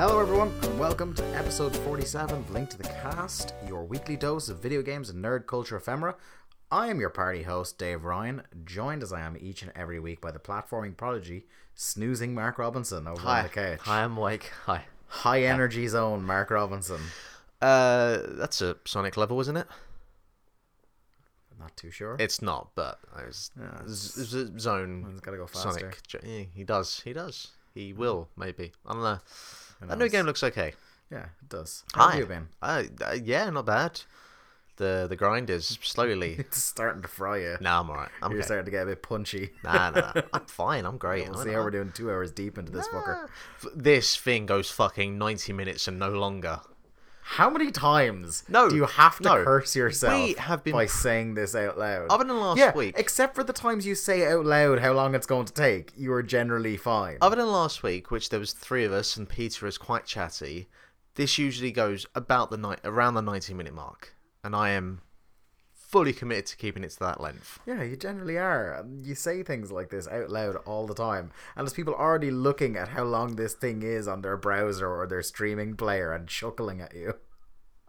Hello, everyone, and welcome to episode 47 of Link to the Cast, your weekly dose of video games and nerd culture ephemera. I am your party host, Dave Ryan, joined as I am each and every week by the platforming prodigy, snoozing Mark Robinson over on the couch. Hi, I'm Mike. Hi. High energy zone, Mark Robinson. Uh, that's a Sonic level, isn't it? Not too sure. It's not, but I was Yeah, z- z- zone It's gotta go faster. Sonic. Yeah, he does. He does. He will maybe. I don't know. That new game looks okay. Yeah, it does. How Hi. have you been? Uh, uh, yeah, not bad. The the grind is slowly. It's starting to fry you. nah, I'm alright. I'm You're okay. starting to get a bit punchy. Nah, nah, nah. I'm fine. I'm great. We'll I- see how we're doing two hours deep into this fucker. This thing goes fucking 90 minutes and no longer. How many times No, do you have to no. curse yourself been by saying this out loud? Other than last yeah, week. except for the times you say out loud how long it's going to take, you are generally fine. Other than last week, which there was three of us and Peter is quite chatty, this usually goes about the night around the 90 minute mark, and I am fully committed to keeping it to that length. yeah, you generally are. You say things like this out loud all the time, and there's people already looking at how long this thing is on their browser or their streaming player and chuckling at you.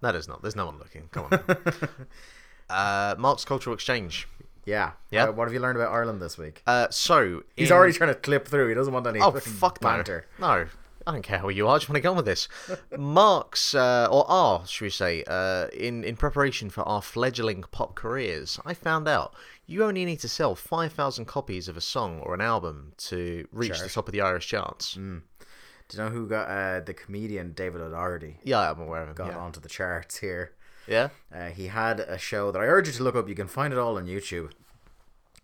That is not. There's no one looking. Come on. uh, Mark's Cultural Exchange. Yeah. Yeah. Uh, what have you learned about Ireland this week? Uh, so He's in- already trying to clip through. He doesn't want any Oh fuck no. banter. No, I don't care who you are. I just want to get on with this. Mark's uh, or our, should we say, uh, in in preparation for our fledgling pop careers, I found out you only need to sell five thousand copies of a song or an album to reach the top of the Irish charts. Do you know who got uh, the comedian David O'Doherty Yeah, I'm aware of him. got Yeah. onto the charts here? yeah, Uh, he had a show that I urge you to look up. You can find it all on YouTube.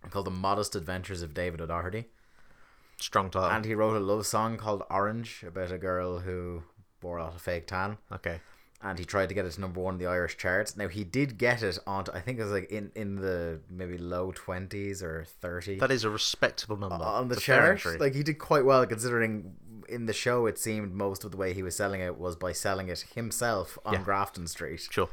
Called The Modest Adventures of David O'Doherty. Strong title. And he wrote a love song called Orange about a girl who wore a lot of fake tan. okay, And he tried to get it to number one in the Irish charts. Now he did get it onto I think it was like in, in the maybe low twenties or thirty that is a respectable number on the a chart. Like he did quite well considering in the show it seemed most of the way he was selling it was by selling it himself on Yeah. Grafton Street. sure.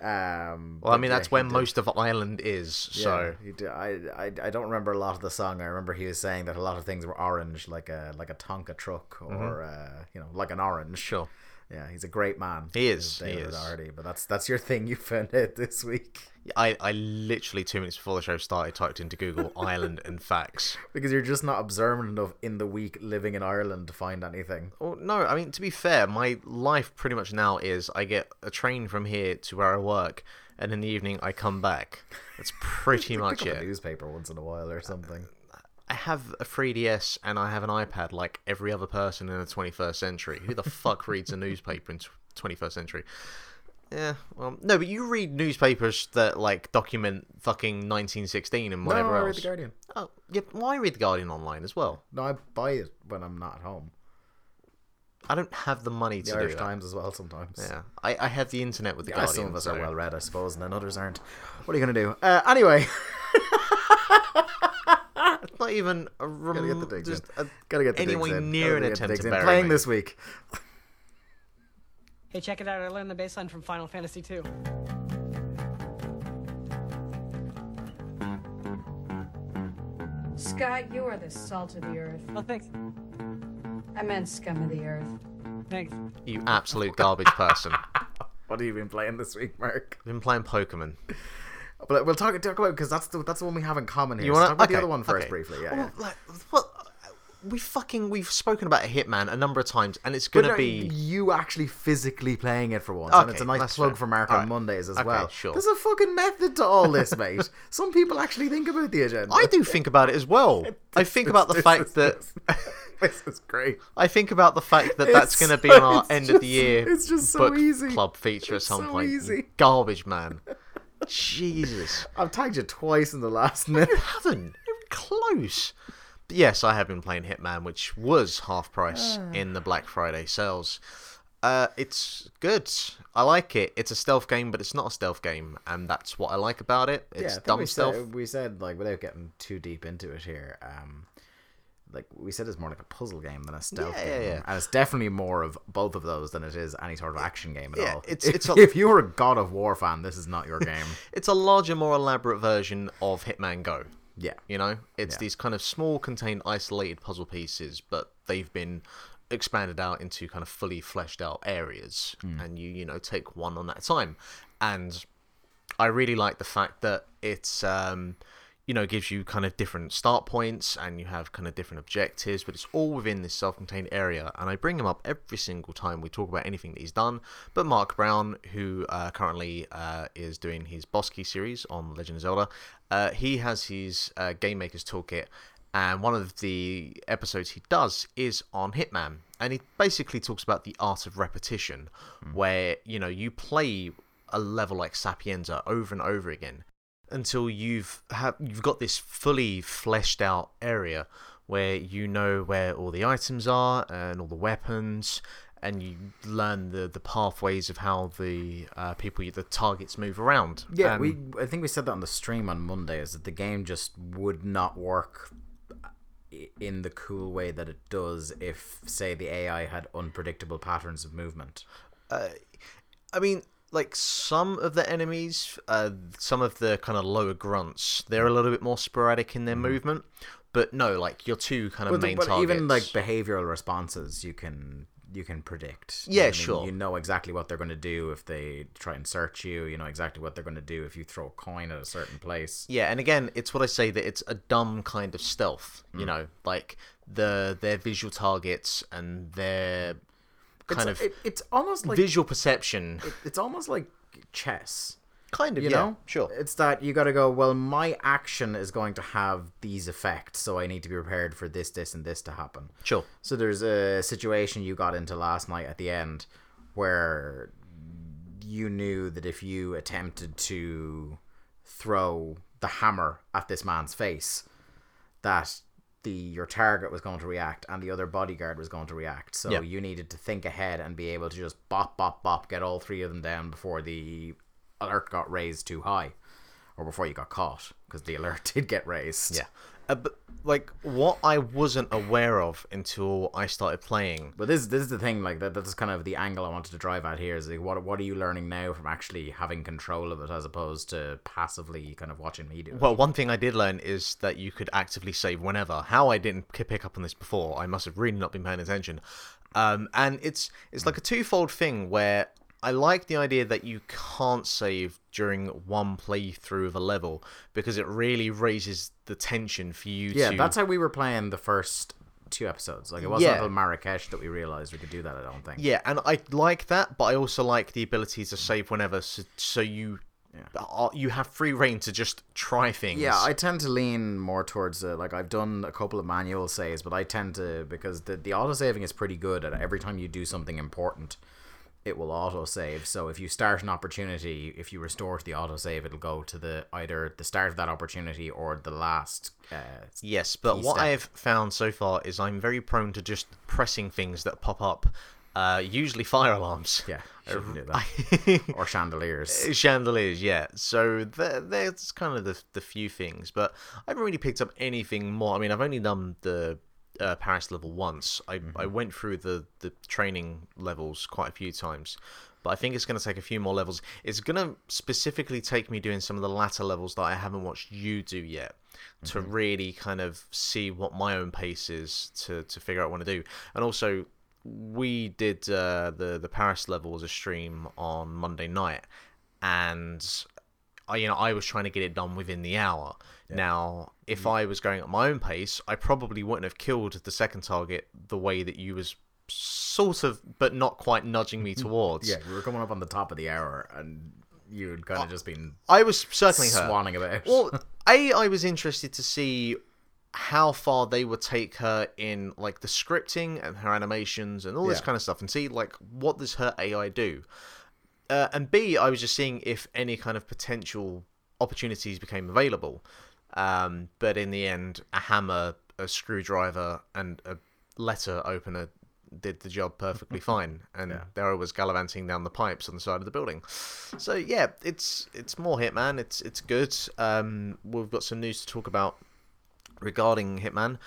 Um, Well, I mean yeah, that's he where most of Ireland is. So Yeah, he did. I, I I don't remember a lot of the song. I remember he was saying that a lot of things were orange, like a like a Tonka truck or uh, you know like an orange. Mm-hmm. sure. Yeah, he's a great man. He is, he is. Doherty. But that's that's your thing you found out this week I, I literally two minutes before the show started typed into Google Ireland and facts. because you're just not observant enough in the week living in Ireland to find anything. Well, no, I mean to be fair, my life pretty much now is I get a train from here to where I work, and in the evening I come back. That's pretty much it. newspaper once in a while or something. I have a 3DS and I have an iPad like every other person in the 21st century. Who the fuck reads a newspaper in tw- 21st century? Yeah, well, no, but you read newspapers that like document fucking 1916 and whatever no, I else. read the Guardian. Oh, yeah, well, I read the Guardian online as well. No, I buy it when I'm not at home. I don't have the money The to Irish do that. Times as well sometimes. Yeah, I, I have the internet with the Yeah, Guardian. some of us so- are well read, I suppose, and then others aren't. What are you gonna do? Uh, anyway, It's not even a rem- gotta get the digs just in. a- Gotta get the Anywhere digs in. near Gotta an get the attempt to bury Playing me. this week. Hey, check it out. I learned the bass line from Final Fantasy II. Scott, you are the salt of the earth. Oh, thanks. I meant scum of the earth. Thanks. you absolute garbage person. What have you been playing this week, Mark? I've been playing Pokemon. But we'll talk talk about because that's the that's the one we have in common here. You So want talk about the other one first, okay. briefly. Yeah. Well, yeah. like, what? We fucking we've spoken about Hitman a number of times, and it's gonna no, be you actually physically playing it for once, and it's a Okay, nice plug fair. for Mark on right. Mondays as Okay, well. sure. There's a fucking method to all this, mate. Some people actually think about the agenda. I do think about it as well. I think about the This fact that this is great. I think about the fact that that's to be our end of the year it's just so book easy. club feature It's at some so point. easy. Garbage man. Jesus. I've tagged you twice in the last minute. You haven't. You're close. But yes, I have been playing Hitman, which was half price Ah. in the Black Friday sales. Uh, it's good. I like it. It's a stealth game, but it's not a stealth game, and that's what I like about it. yeah, It's think dumb we stealth. Said, we said like without getting too deep into it here. Um, like we said, it's more like a puzzle game than a stealth Yeah, yeah, game, yeah. and it's definitely more of both of those than it is any sort of action game at Yeah, all. it's- if, it's a- if you're a God of War fan, this is not your game. It's a larger, more elaborate version of Hitman Go. yeah, You know, it's Yeah. these kind of small, contained, isolated puzzle pieces, but they've been expanded out into kind of fully fleshed out areas, Hmm. and you you know take one on at a time, and I really like the fact that it's um, you know gives you kind of different start points and you have kind of different objectives, but it's all within this self-contained area. And I bring him up every single time we talk about anything that he's done. But Mark Brown, who uh, currently uh, is doing his Boss Key series on Legend of Zelda, uh, he has his uh, Game Maker's Toolkit. And one of the episodes he does is on Hitman, and he basically talks about the art of repetition, where you know you play a level like Sapienza over and over again until you've have you've got this fully fleshed out area where you know where all the items are and all the weapons and you learn the the pathways of how the uh, people the targets move around Yeah, Um, we. I think we said that on the stream on Monday. Is that the game just would not work in the cool way that it does if, say, the AI had unpredictable patterns of movement. I mean, like some of the enemies, uh, some of the kind of lower grunts, they're a little bit more sporadic in their movement. But no, like your two kind of the- main but targets. even like behavioral responses, you can you can predict. You Yeah, know I mean? sure. You know exactly what they're going to do if they try and search you. You know exactly what they're going to do if you throw a coin at a certain place. Yeah, and again, it's what I say that it's a dumb kind of stealth. Hmm. You know, like the their visual targets and their kind it's, of it, it's almost like visual perception. it- it's almost like chess. kind of, you yeah, know sure. it's that you got to go well my action is going to have these effects so i need to be prepared for this this and this to happen Sure. so there's a situation you got into last night at the end where you knew that if you attempted to throw the hammer at this man's face that the your target was going to react and the other bodyguard was going to react so Yeah. you needed to think ahead and be able to just bop bop bop get all three of them down before the alert got raised too high or before you got caught because the alert did get raised Yeah. Uh, but like what I wasn't aware of until I started playing. But this this is the thing, like that that's kind of the angle I wanted to drive at here is like what what are you learning now from actually having control of it as opposed to passively kind of watching me do it? Well, one thing I did learn is that you could actively save whenever. How I didn't pick up on this before, I must have really not been paying attention. Um, and it's it's like a twofold thing where I like the idea that you can't save during one playthrough of a level because it really raises the tension for you yeah, to. that's how we were playing the first two episodes. Like it wasn't Yeah. until Marrakesh that we realized we could do that. I don't think. Yeah, and I like that, but I also like the ability to save whenever, so, so you are, you have free reign to just try things. Yeah, I tend to lean more towards uh, like I've done a couple of manual saves, but I tend to because the the auto saving is pretty good at every time you do something important, it will auto save. So if you start an opportunity, if you restore to the auto save, it'll go to the either the start of that opportunity or the last. Uh, Yes, but what step. I've found so far is I'm very prone to just pressing things that pop up. Uh, usually fire alarms. yeah, shouldn't do that. or chandeliers. Chandeliers, yeah. So there, there's kind of the, the few things, but I haven't really picked up anything more. I mean, I've only done the uh, Paris level once. I, I went through the, the training levels quite a few times, but I think it's going to take a few more levels. It's going to specifically take me doing some of the latter levels that I haven't watched you do yet to really kind of see what my own pace is to, to figure out what to do. And also, we did uh, the the Paris level as a stream on Monday night, and I you know I was trying to get it done within the hour. Now, if Mm. I was going at my own pace, I probably wouldn't have killed the second target the way that you was sort of, but not quite nudging me towards. Yeah, we were coming up on the top of the hour, and you'd kind of just been I was circling her. swanning about. Well, a I was interested to see how far they would take her in like the scripting and her animations and all this Yeah. kind of stuff, and see like what does her AI do. Uh, and B, I was just seeing if any kind of potential opportunities became available. Um, but in the end, a hammer, a screwdriver, and a letter opener did the job perfectly fine. And Yeah. there I was gallivanting down the pipes on the side of the building. So yeah, it's it's more Hitman. It's it's good. Um, we've got some news to talk about regarding Hitman,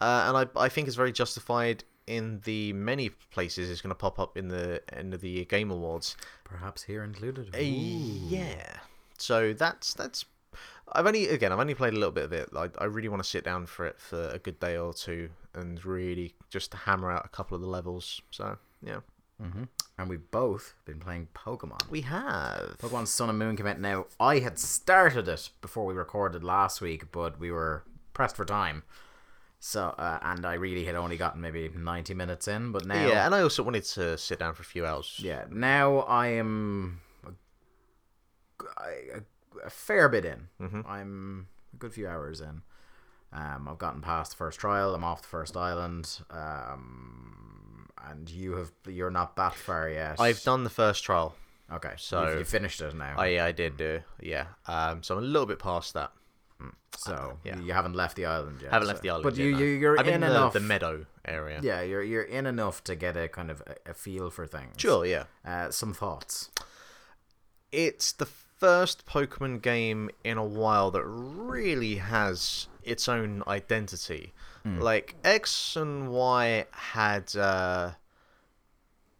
uh, and I I think it's very justified in the many places it's going to pop up in the end of the year game awards. Perhaps here included. Uh, yeah. So that's that's I've only again I've only played a little bit of it. I, I really want to sit down for it for a good day or two and really just hammer out a couple of the levels. So yeah, And we've both been playing Pokemon. we have. Pokemon Sun and Moon came out now. I had started it before we recorded last week, but we were pressed for time. So, uh, and I really had only gotten maybe 90 minutes in, but now. Yeah, and I also wanted to sit down for a few hours. Yeah, now I am a, a, a fair bit in. Mm-hmm. I'm a good few hours in. Um, I've gotten past the first trial. I'm off the first island. Um, and you have you're not that far yet. I've done the first trial. okay. so- you finished it now. I I did do yeah. Um, so I'm a little bit past that. so yeah. you haven't left the island yet. haven't so- left the island. But yet, you, you you're I'm in, in, the, enough. the meadow area. Yeah, you're you're in enough to get a kind of a, a feel for things. Sure. Yeah. Uh, some thoughts. it's the first Pokemon game in a while that really has its own identity. Like X and Y had uh,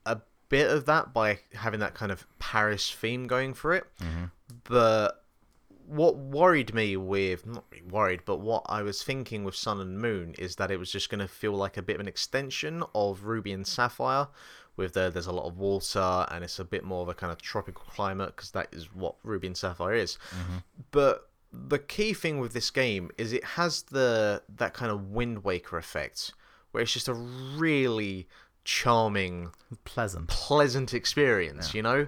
a bit of that by having that kind of Paris theme going for it, but what worried me with not really worried, but what I was thinking with Sun and Moon is that it was just going to feel like a bit of an extension of Ruby and Sapphire. With the there's a lot of water and it's a bit more of a kind of tropical climate because that is what Ruby and Sapphire is. Mm-hmm. But the key thing with this game is it has the that kind of Wind Waker effect, where it's just a really charming Pleasant. pleasant experience, you know?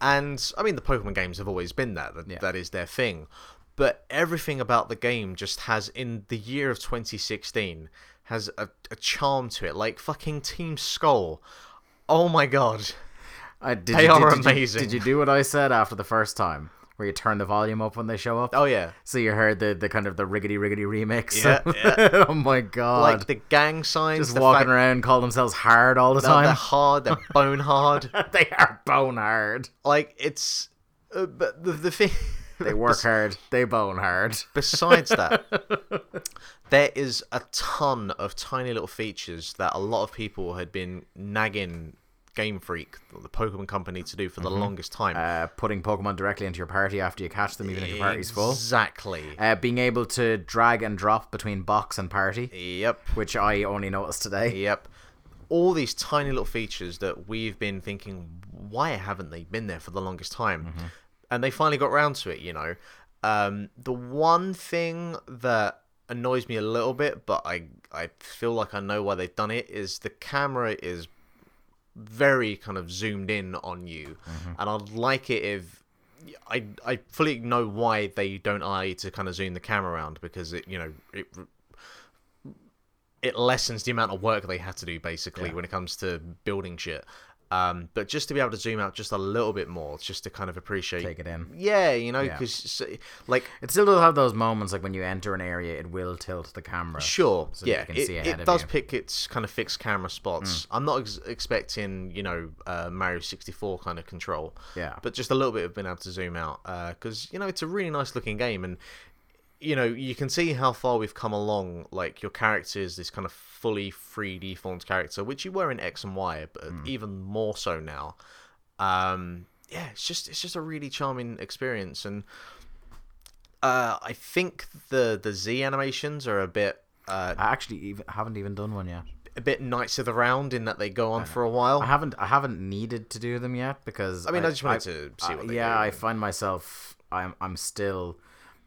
And I mean, the Pokemon games have always been that. That, Yeah. that is their thing. But everything about the game just has, in the year of 2016, has a, a charm to it. Like fucking Team Skull. Oh my god. I, did They you, are did, did you- amazing. did you do what I said after the first time, where you turn the volume up when they show up? Oh yeah. So you heard the, the kind of the riggedy riggedy remix. Yeah, yeah. oh my god! Like the gang signs. just walking fact- around, call themselves hard all the No, they're time. hard, they're bone hard. they are bone hard. like it's. Uh, but the the thing. They work hard. They bone hard. Besides that, there is a ton of tiny little features that a lot of people had been nagging Game Freak, the Pokemon company, to do for the longest time. Uh, putting Pokemon directly into your party after you catch them, even if your party's full. Exactly. Uh, being able to drag and drop between box and party, Yep. which I only noticed today. Yep. All these tiny little features that we've been thinking, why haven't they been there for the longest time? And they finally got round to it, you know. Um, the one thing that annoys me a little bit, but I I feel like I know why they've done it, is the camera is very kind of zoomed in on you, mm-hmm. and I'd like it if I I fully know why they don't allow you to kind of zoom the camera around because it you know it it lessens the amount of work they have to do basically when it comes to building shit. Um, but just to be able to zoom out just a little bit more, just to kind of appreciate, Take it in. yeah, you know, Yeah. because like It still does have those moments like when you enter an area, it will tilt the camera. Sure. so yeah. can it see ahead it does you. Mm. pick its kind of fixed camera spots. I'm not ex- expecting, you know, uh, Mario 64 kind of control. Yeah. But just a little bit of being able to zoom out. Because, you know, it's a really nice looking game. And, you know, you can see how far we've come along. Like, your character is this kind of fully 3D formed character, which you were in X and Y, but Mm. even more so now. Um, yeah, it's just it's just a really charming experience, and uh, I think the the Z animations are a bit uh, I actually even haven't even done one yet. a bit Knights of the Round in that they go on for a while. I haven't I haven't needed to do them yet because I mean, I just wanted to see what they yeah, do. I find myself I'm I'm still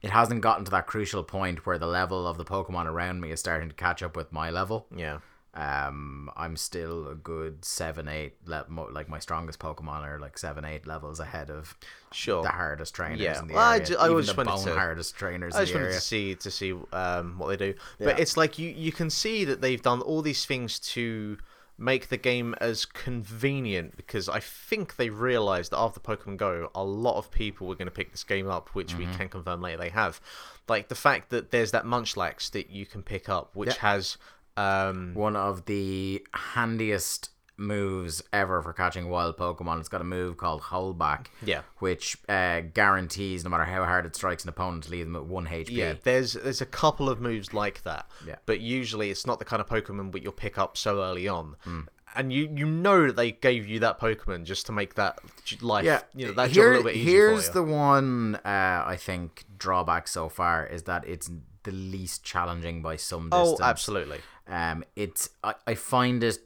it hasn't gotten to that crucial point where the level of the Pokemon around me is starting to catch up with my level. Yeah, Um, I'm still a good seven, eight. Le- mo- like my strongest Pokemon are like seven, eight levels ahead of sure. the hardest trainers Yeah. in the Well, I area. ju- I just the bone to- hardest trainers I in just the wanted area. to see to see um, what they do, Yeah. but it's like you you can see that they've done all these things to make the game as convenient because I think they realized that after Pokemon Go, a lot of people were going to pick this game up, which Mm-hmm. we can confirm later they have. Like the fact that there's that Munchlax that you can pick up, which Yeah. has um, One of the handiest moves ever for catching wild Pokemon. It's got a move called Holdback. Yeah. Which uh, guarantees, no matter how hard it strikes an opponent, to leave them at one HP. Yeah, there's there's a couple of moves like that. Yeah. But usually it's not the kind of Pokemon that you'll pick up so early on. Hmm. and you you know that they gave you that Pokemon just to make that life, yeah, you know, that job a little bit easier Here's the one uh, I think drawback so far is that it's the least challenging by some distance. oh, absolutely. Um, it's I, I find it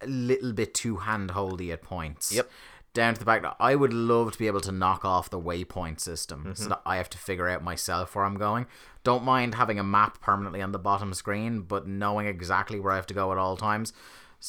a little bit too handholdy at points. Yep. Down to the fact that I would love to be able to knock off the waypoint system Mm-hmm. so that I have to figure out myself where I'm going. Don't mind having a map permanently on the bottom screen, but knowing exactly where I have to go at all times.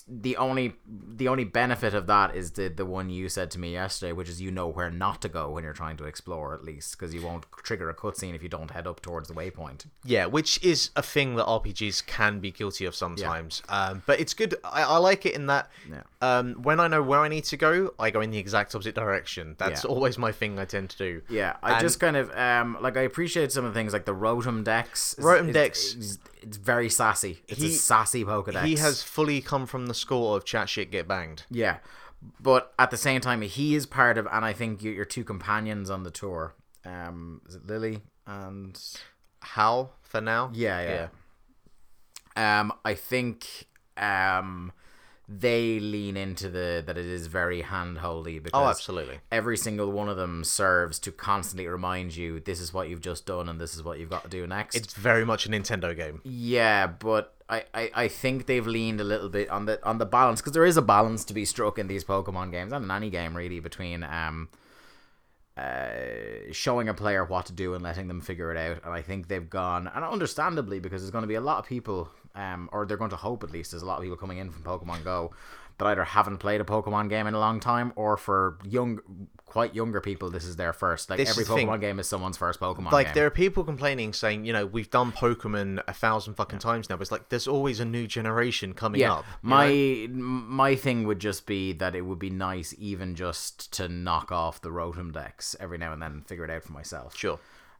The only the only benefit of that is the the one you said to me yesterday, which is you know where not to go when you're trying to explore at least because you won't trigger a cutscene if you don't head up towards the waypoint. Yeah, which is a thing that RPGs can be guilty of sometimes. Um, but it's good. I, I like it in that Yeah. um, when I know where I need to go, I go in the exact opposite direction. That's Yeah. always my thing I tend to do. Yeah, I And- just kind of um like I appreciate some of the things like the Rotom Dex. is- Rotom is- is- it's very sassy. It's a He- sassy Pokedex. He has fully come from the school of chat shit get banged. yeah, but at the same time, he is part of, and I think your, your two companions on the tour, um, is it Lillie and Hau for now? yeah, yeah. Um, I think um they lean into the that it is very handholdy because Oh, absolutely. every single one of them serves to constantly remind you this is what you've just done and this is what you've got to do next. It's very much a Nintendo game. Yeah, but I, I, I think they've leaned a little bit on the on the balance because there is a balance to be struck in these Pokemon games and in any game really between um uh showing a player what to do and letting them figure it out and I think they've gone and understandably because there's going to be a lot of people um or they're going to hope at least there's a lot of people coming in from Pokemon Go that either haven't played a Pokemon game in a long time or for young quite younger people this is their first like This every is the thing. Pokemon game is someone's first Pokemon Like game. there are people complaining, saying, you know, we've done Pokemon a thousand fucking times now. But it's like there's always a new generation coming yeah, up. you my know? m- my thing would just be that it would be nice even just to knock off the Rotom Dex every now and then and figure it out for myself. sure.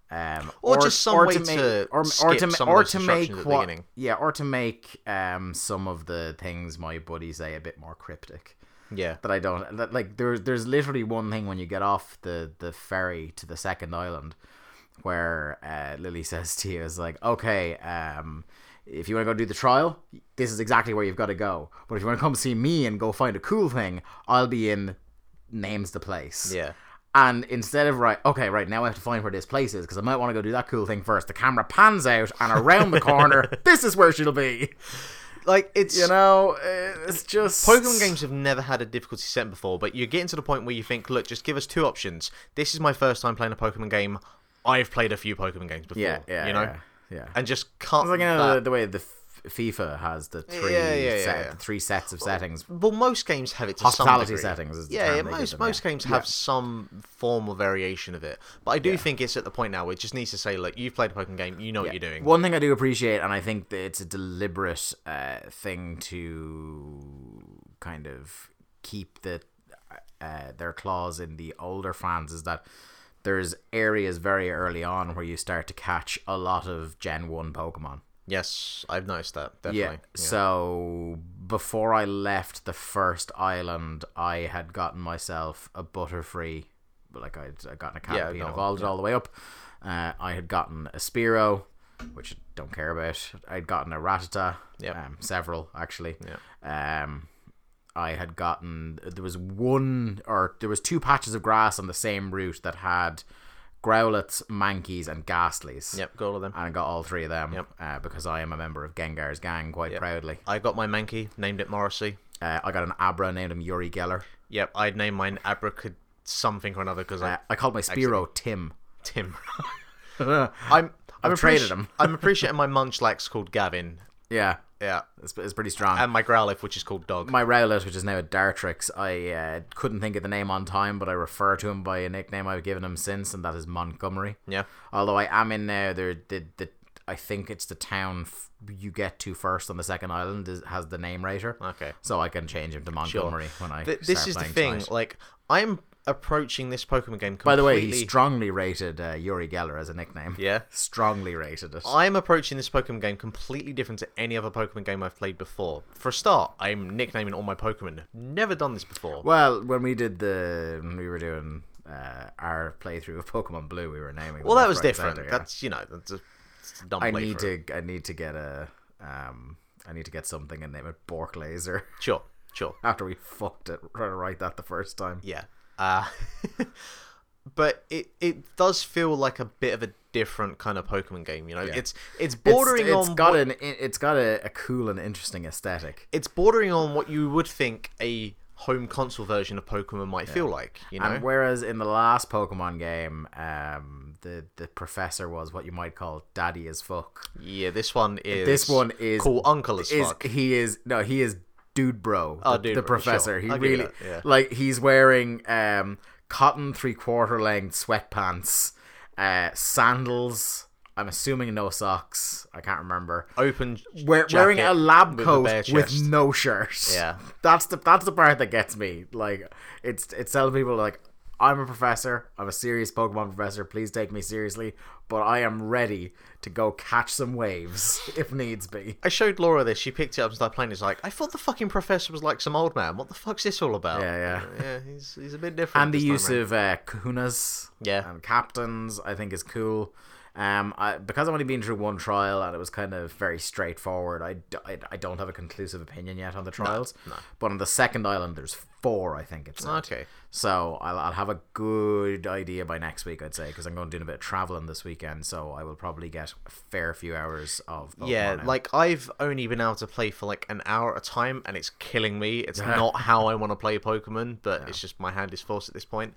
Um, Or just some way make, to or, or to, some of or to make at the what, beginning. yeah, or to make um some of the things my buddies say a bit more cryptic. Yeah. That I don't that, like. There's there's literally one thing when you get off the the ferry to the second island, where uh, Lillie says to you is like, okay, um, if you want to go do the trial, this is exactly where you've got to go. But if you want to come see me and go find a cool thing, I'll be in names the place. Yeah. And instead of right, okay, right now I have to find where this place is because I might want to go do that cool thing first. The camera pans out and around the corner, this is where she'll be. Like it's You know, it's just Pokemon games have never had a difficulty set before, but you're getting to the point where you think, look, just give us two options. This is my first time playing a Pokemon game. I've played a few Pokemon games before. Yeah, yeah, you know, yeah, yeah. and just cut. It's like you know that- the, the way the FIFA has the three Yeah, yeah, set, yeah. three sets of settings. Well, most games have it to Hospitality settings is the yeah, most them, most games have some form or variation of it. But I do think it's at the point now where it just needs to say, look, you've played a Pokemon game, you know what you're doing. One thing I do appreciate, and I think that it's a deliberate uh, thing to kind of keep the uh, their claws in the older fans, is that there's areas very early on where you start to catch a lot of Gen One Pokemon. Yes, I've noticed that Yeah. definitely. So before I left the first island, I had gotten myself a Butterfree, but like I'd, I'd gotten a Caterpie no, and evolved it all the way up. Uh, I had gotten a Spearow, which I don't care about. I'd gotten a Rattata, Yep. um, several actually. Yeah. Um, I had gotten there was one or there was two patches of grass on the same route that had Growlithes, Mankeys, and Gastlys. Yep, got all of them. And I got all three of them Yep. uh, because I am a member of Gengar's gang quite Yep. proudly. I got my Mankey, named it Morrissey. Uh, I got an Abra named him Uri Geller. Yep, I'd name mine Abracad something or another because Uh, I I called my Spearow Tim. Tim. I'm, I'm I've traded appreci- him. I'm appreciating my Munchlax called Gavin. Yeah, Yeah, it's, it's pretty strong. and my Growlithe, which is called Dog. my Rowlet, which is now a Dartrix, I uh, couldn't think of the name on time, but I refer to him by a nickname I've given him since, and that is Montgomery. yeah, Although I am in now, there the, the I think it's the town f- you get to first on the second island is, has the name rater. okay. So I can change him to Sure. Montgomery when I. Th- this is the thing. tonight. Like, I'm approaching this Pokemon game completely. By the way, he strongly rated uh, Uri Geller as a nickname. Yeah. strongly rated it. I'm approaching this Pokemon game completely different to any other Pokemon game I've played before. For a start, I'm nicknaming all my Pokemon. Never done this before. Well, when we did the we were doing uh, our playthrough of Pokemon Blue, we were naming. Well, that was different. centre, yeah. That's you know, that's a, dumb I need to. I need to get a um I need to get something and name it Bork Laser Sure, sure. after we fucked it trying to write that the first time. Yeah. Uh, but it it does feel like a bit of a different kind of Pokemon game. You know, Yeah. it's it's It's- bordering it's on got what- an it's got a, a cool and interesting aesthetic. it's bordering on what you would think a home console version of Pokemon might feel like. You know, And whereas in the last Pokemon game, um, the the professor was what you might call daddy as fuck. yeah, this one is This one is cool uncle as is fuck. he is no he is dude bro. Oh, the, dude the bro, professor. sure. He I'll really yeah. like he's wearing um cotton three quarter length sweatpants, uh, sandals. I'm assuming no socks. I can't remember. Open Wear, wearing a lab coat bare with no shirt. Yeah. that's the that's the part that gets me. Like it's it's telling people like I'm a professor. I'm a serious Pokemon professor. Please take me seriously. But I am ready to go catch some waves if needs be. I showed Laura this. She picked it up and started playing. It's like I thought the fucking professor was like some old man. What the fuck's this all about? Yeah, yeah. yeah. He's he's a bit different. And the use of uh, kahunas Yeah. and captains, I think, is cool. Um, I, because I've only been through one trial and it was kind of very straightforward. I, d- I, I don't have a conclusive opinion yet on the trials. no. But on the second island, there's four. I think it's Okay. So I'll, I'll have a good idea by next week, I'd say, because I'm going to do a bit of traveling this weekend. So I will probably get a fair few hours of Pokemon Yeah, out. like I've only been able to play for like an hour at a time, and it's killing me. It's not how I want to play Pokemon, but it's just my hand is forced at this point.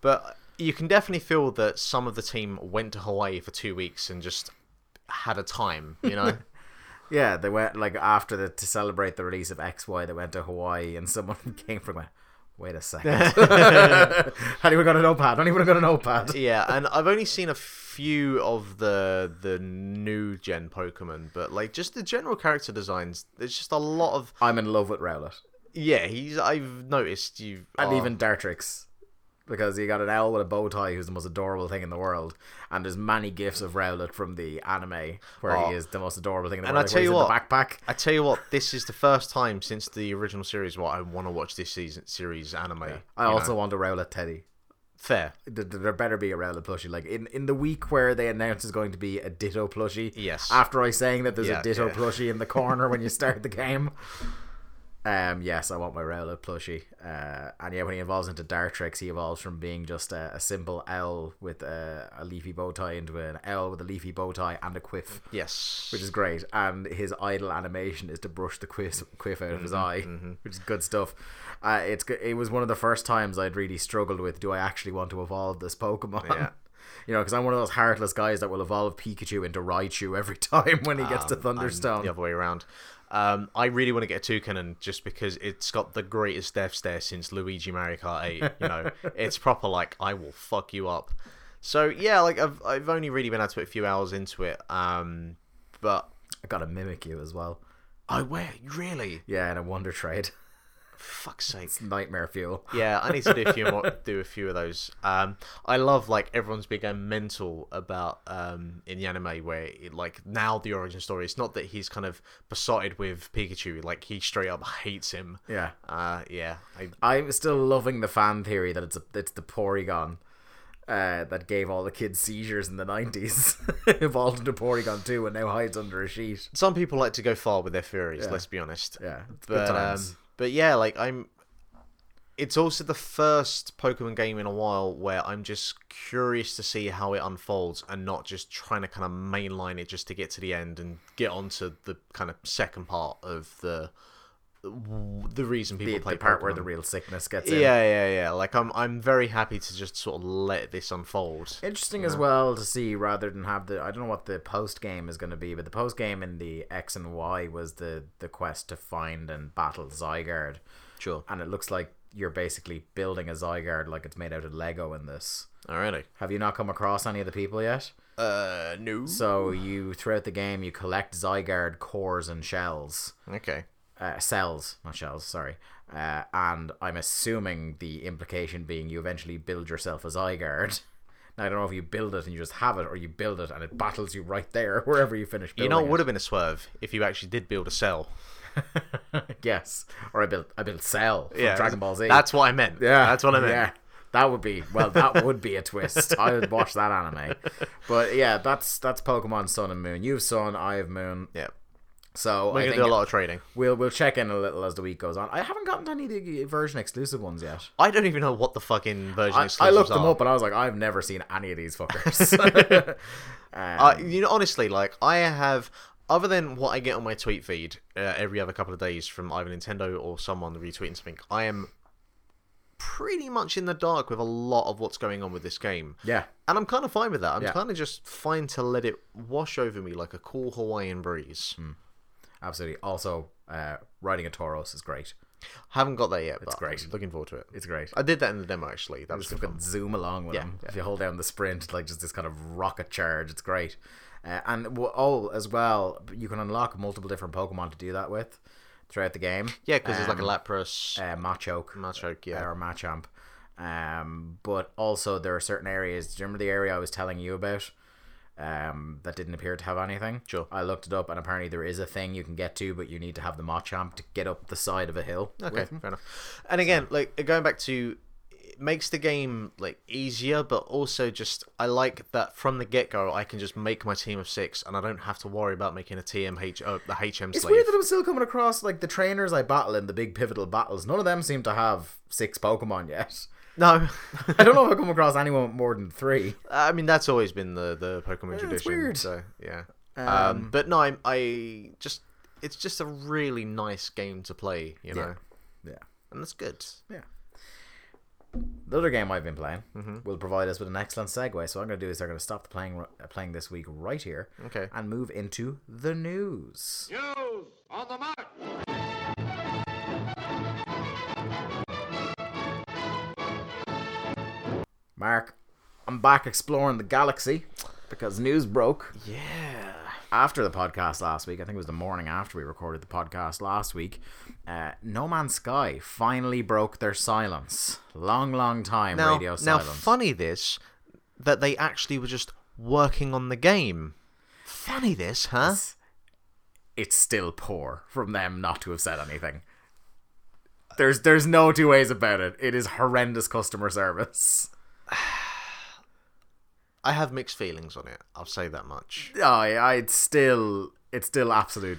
But you can definitely feel that some of the team went to Hawaii for two weeks and just had a time. You know, Yeah, they went like after the to celebrate the release of X Y. They went to Hawaii, and someone came from. Went, Wait a second. Anyone got a notepad? Anyone got a notepad? yeah. And I've only seen a few of the the new gen Pokemon, but like just the general character designs. There's just a lot of I'm in love with Rowlet, yeah. He's I've noticed you and are- even Dartrix, because you got an owl with a bow tie who's the most adorable thing in the world, and there's many gifs of Rowlet from the anime where Oh. he is the most adorable thing in the And world. I tell you what, the backpack. I tell you what, this is the first time since the original series where I want to watch this season series anime. I also know. want a Rowlet Teddy. fair. Th- th- There better be a Rowlet plushie. Like in, in the week where they announce there's going to be a Ditto plushie. Yes. After I saying that there's Yeah, a Ditto yeah. plushie in the corner when you start the game. Um, yes, I want my Rowlet plushie. Uh, and yeah, when he evolves into Dartrix, he evolves from being just a, a simple owl with a, a leafy bow tie into an owl with a leafy bow tie and a quiff, Yes. which is great. And his idle animation is to brush the quiff, quiff out of his Mm-hmm, eye, which is good stuff. Uh, it's it was one of the first times I'd really struggled with: do I actually want to evolve this Pokemon? Yeah. You know, because I'm one of those heartless guys that will evolve Pikachu into Raichu every time when he gets to Um, I'm Thunderstone. the other way around. Um, I really want to get a Toucannon just because it's got the greatest death stare since Luigi Mario Kart 8. You know, it's proper like I will fuck you up. So yeah, like I've I've only really been able to put a few hours into it. Um, but I got a Mimikyu as well. I where really Yeah, in a Wonder Trade. Fuck's sake. It's nightmare fuel. Yeah, I need to do a few more, do a few of those. Um, I love like everyone's been going mental about um in the anime where it, like now the origin story. It's not that he's kind of besotted with Pikachu, like he straight up hates him. Yeah. Uh, yeah, I, I'm still loving the fan theory that it's a, it's the Porygon uh, that gave all the kids seizures in the 90s. Evolved into Porygon 2 and now hides under a sheet. some people like to go far with their theories. Yeah. Let's be honest. Yeah, but um. But yeah, like I'm. It's also the first Pokemon game in a while where I'm just curious to see how it unfolds and not just trying to kind of mainline it just to get to the end and get onto the kind of second part of the the reason people the, play the part where the real sickness gets in. yeah, yeah, yeah. Like I'm, I'm very happy to just sort of let this unfold. Interesting as well to see rather than have the I don't know what the post game is going to be, but the post game in the X and Y was the the quest to find and battle Zygarde, Sure. and it looks like you're basically building a Zygarde like it's made out of Lego in this. Alrighty. Have you not come across any of the people yet? Uh, no. So you throughout the game you collect Zygarde cores and shells, Okay. Uh, cells, not shells. Sorry. Uh, and I'm assuming the implication being you eventually build yourself a Zygarde. Now I don't know if you build it and you just have it, or you build it and it battles you right there wherever you finish. Building. You know, it would have been a swerve if you actually did build a cell. yes, or I built I built Cell from Yeah, Dragon Ball Z. That's what I meant. yeah, that's what I meant. Yeah, that would be well. That would be a twist. I would watch that anime. But yeah, that's that's Pokemon Sun and Moon. You have Sun, I have Moon. Yeah. So We're I gonna think do a lot of trading. we'll we'll check in a little as the week goes on. I haven't gotten any of the version exclusive ones yet. I don't even know what the fucking version exclusive I, I looked them are. up and I was like, I've never seen any of these fuckers. um, Uh, you know, honestly, like I have, other than what I get on my tweet feed uh, every other couple of days from either Nintendo or someone retweeting something, I am pretty much in the dark with a lot of what's going on with this game. yeah, And I'm kind of fine with that. I'm Yeah. kind of just fine to let it wash over me like a cool Hawaiian breeze. Hmm. Absolutely. Also, uh, riding a Tauros is great. Haven't got that yet, but great. I'm looking forward to it. It's great. I did that in the demo actually. That was just fucking zoom along with Yeah, them. yeah. If you hold down the sprint, like just this kind of rocket charge, it's great. Uh, and w- oh, as well, you can unlock multiple different Pokemon to do that with throughout the game. Yeah, because there's like a Um, Lapras, uh, Machoke, Machoke, yeah. or Machamp. Um, but also there are certain areas. Do you remember the area I was telling you about? Um, that didn't appear to have anything. Sure. I looked it up, and apparently there is a thing you can get to, but you need to have the Machamp to get up the side of a hill. Okay, with fair enough. And again, like going back to, it makes the game like easier, but also just I like that from the get go I can just make my team of six, and I don't have to worry about making a TMH, uh, the HM It's slave. weird that I'm still coming across like the trainers I battle in the big pivotal battles. None of them seem to have six Pokemon yet. No, I don't know if I've come across anyone with more than three. I mean that's always been the the Pokemon it's tradition. weird. So yeah, Um, um, but no, I, I just it's just a really nice game to play, you know, Yeah. and that's good. Yeah. The other game I've been playing Mm-hmm. will provide us with an excellent segue. So what I'm going to do is I'm going to stop the playing uh, playing this week right here. Okay. And move into the news. News on the march. Mark, I'm back exploring the galaxy because news broke. Yeah. after the podcast last week, I think it was the morning after we recorded the podcast last week, uh, No Man's Sky finally broke their silence. Long, long time Now, radio now, silence. funny this that they actually were just working on the game. Funny this, huh? It's still poor from them not to have said anything. There's there's no two ways about it. It is horrendous customer service. I have mixed feelings on it. I'll say that much. Oh, I I it's still it's still absolute.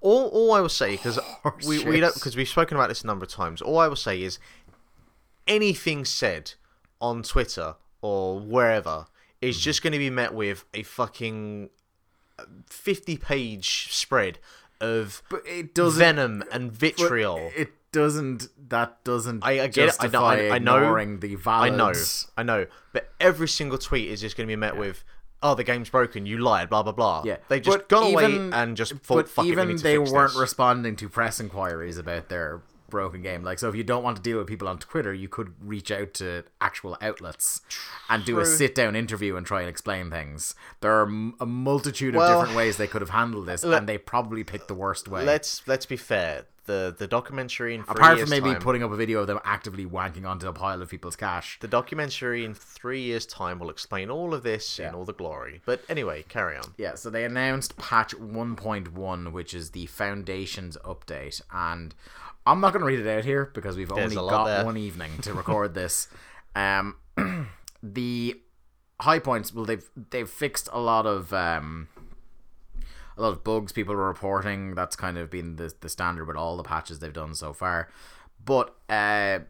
All, all I will say because we, we don't because we've spoken about this a number of times. All I will say is anything said on Twitter or wherever is mm-hmm. just going to be met with a fucking fifty-page spread of But it doesn't. venom and vitriol. It doesn't. That doesn't. I, I get it. I know. justify I, I know. ignoring the valid. I know. I know. But every single tweet is just going to be met with, "Oh, the game's broken. You lied." Blah blah blah. Yeah, They've just but gone away and just thought, "Fuck it, we even they weren't this." responding to press inquiries about their broken game. Like, so if you don't want to deal with people on Twitter, you could reach out to actual outlets and do a sit down interview and try and explain things. There are a multitude of Well, different ways they could have handled this, let- and they probably picked the worst way. Let's let's be fair. The the documentary in three Apart years from maybe time, putting up a video of them actively wanking onto a pile of people's cash. the documentary in three years' time will explain all of this Yeah. in all the glory. But anyway, carry on. Yeah, so they announced patch 1.1, which is the Foundations update, and I'm not going to read it out here because we've There's only got there. one evening to record this. Um, the high points, well, they've they've fixed a lot of um, a lot of bugs people are reporting. That's kind of been the the standard with all the patches they've done so far. But uh,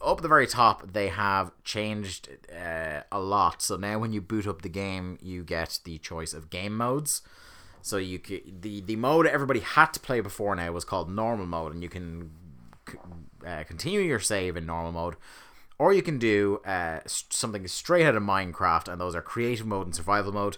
up at the very top, they have changed uh, a lot. So now, when you boot up the game, you get the choice of game modes. So you c- the the mode everybody had to play before now was called normal mode, and you can uh, continue your save in normal mode, or you can do uh, something straight out of Minecraft, and those are creative mode and survival mode.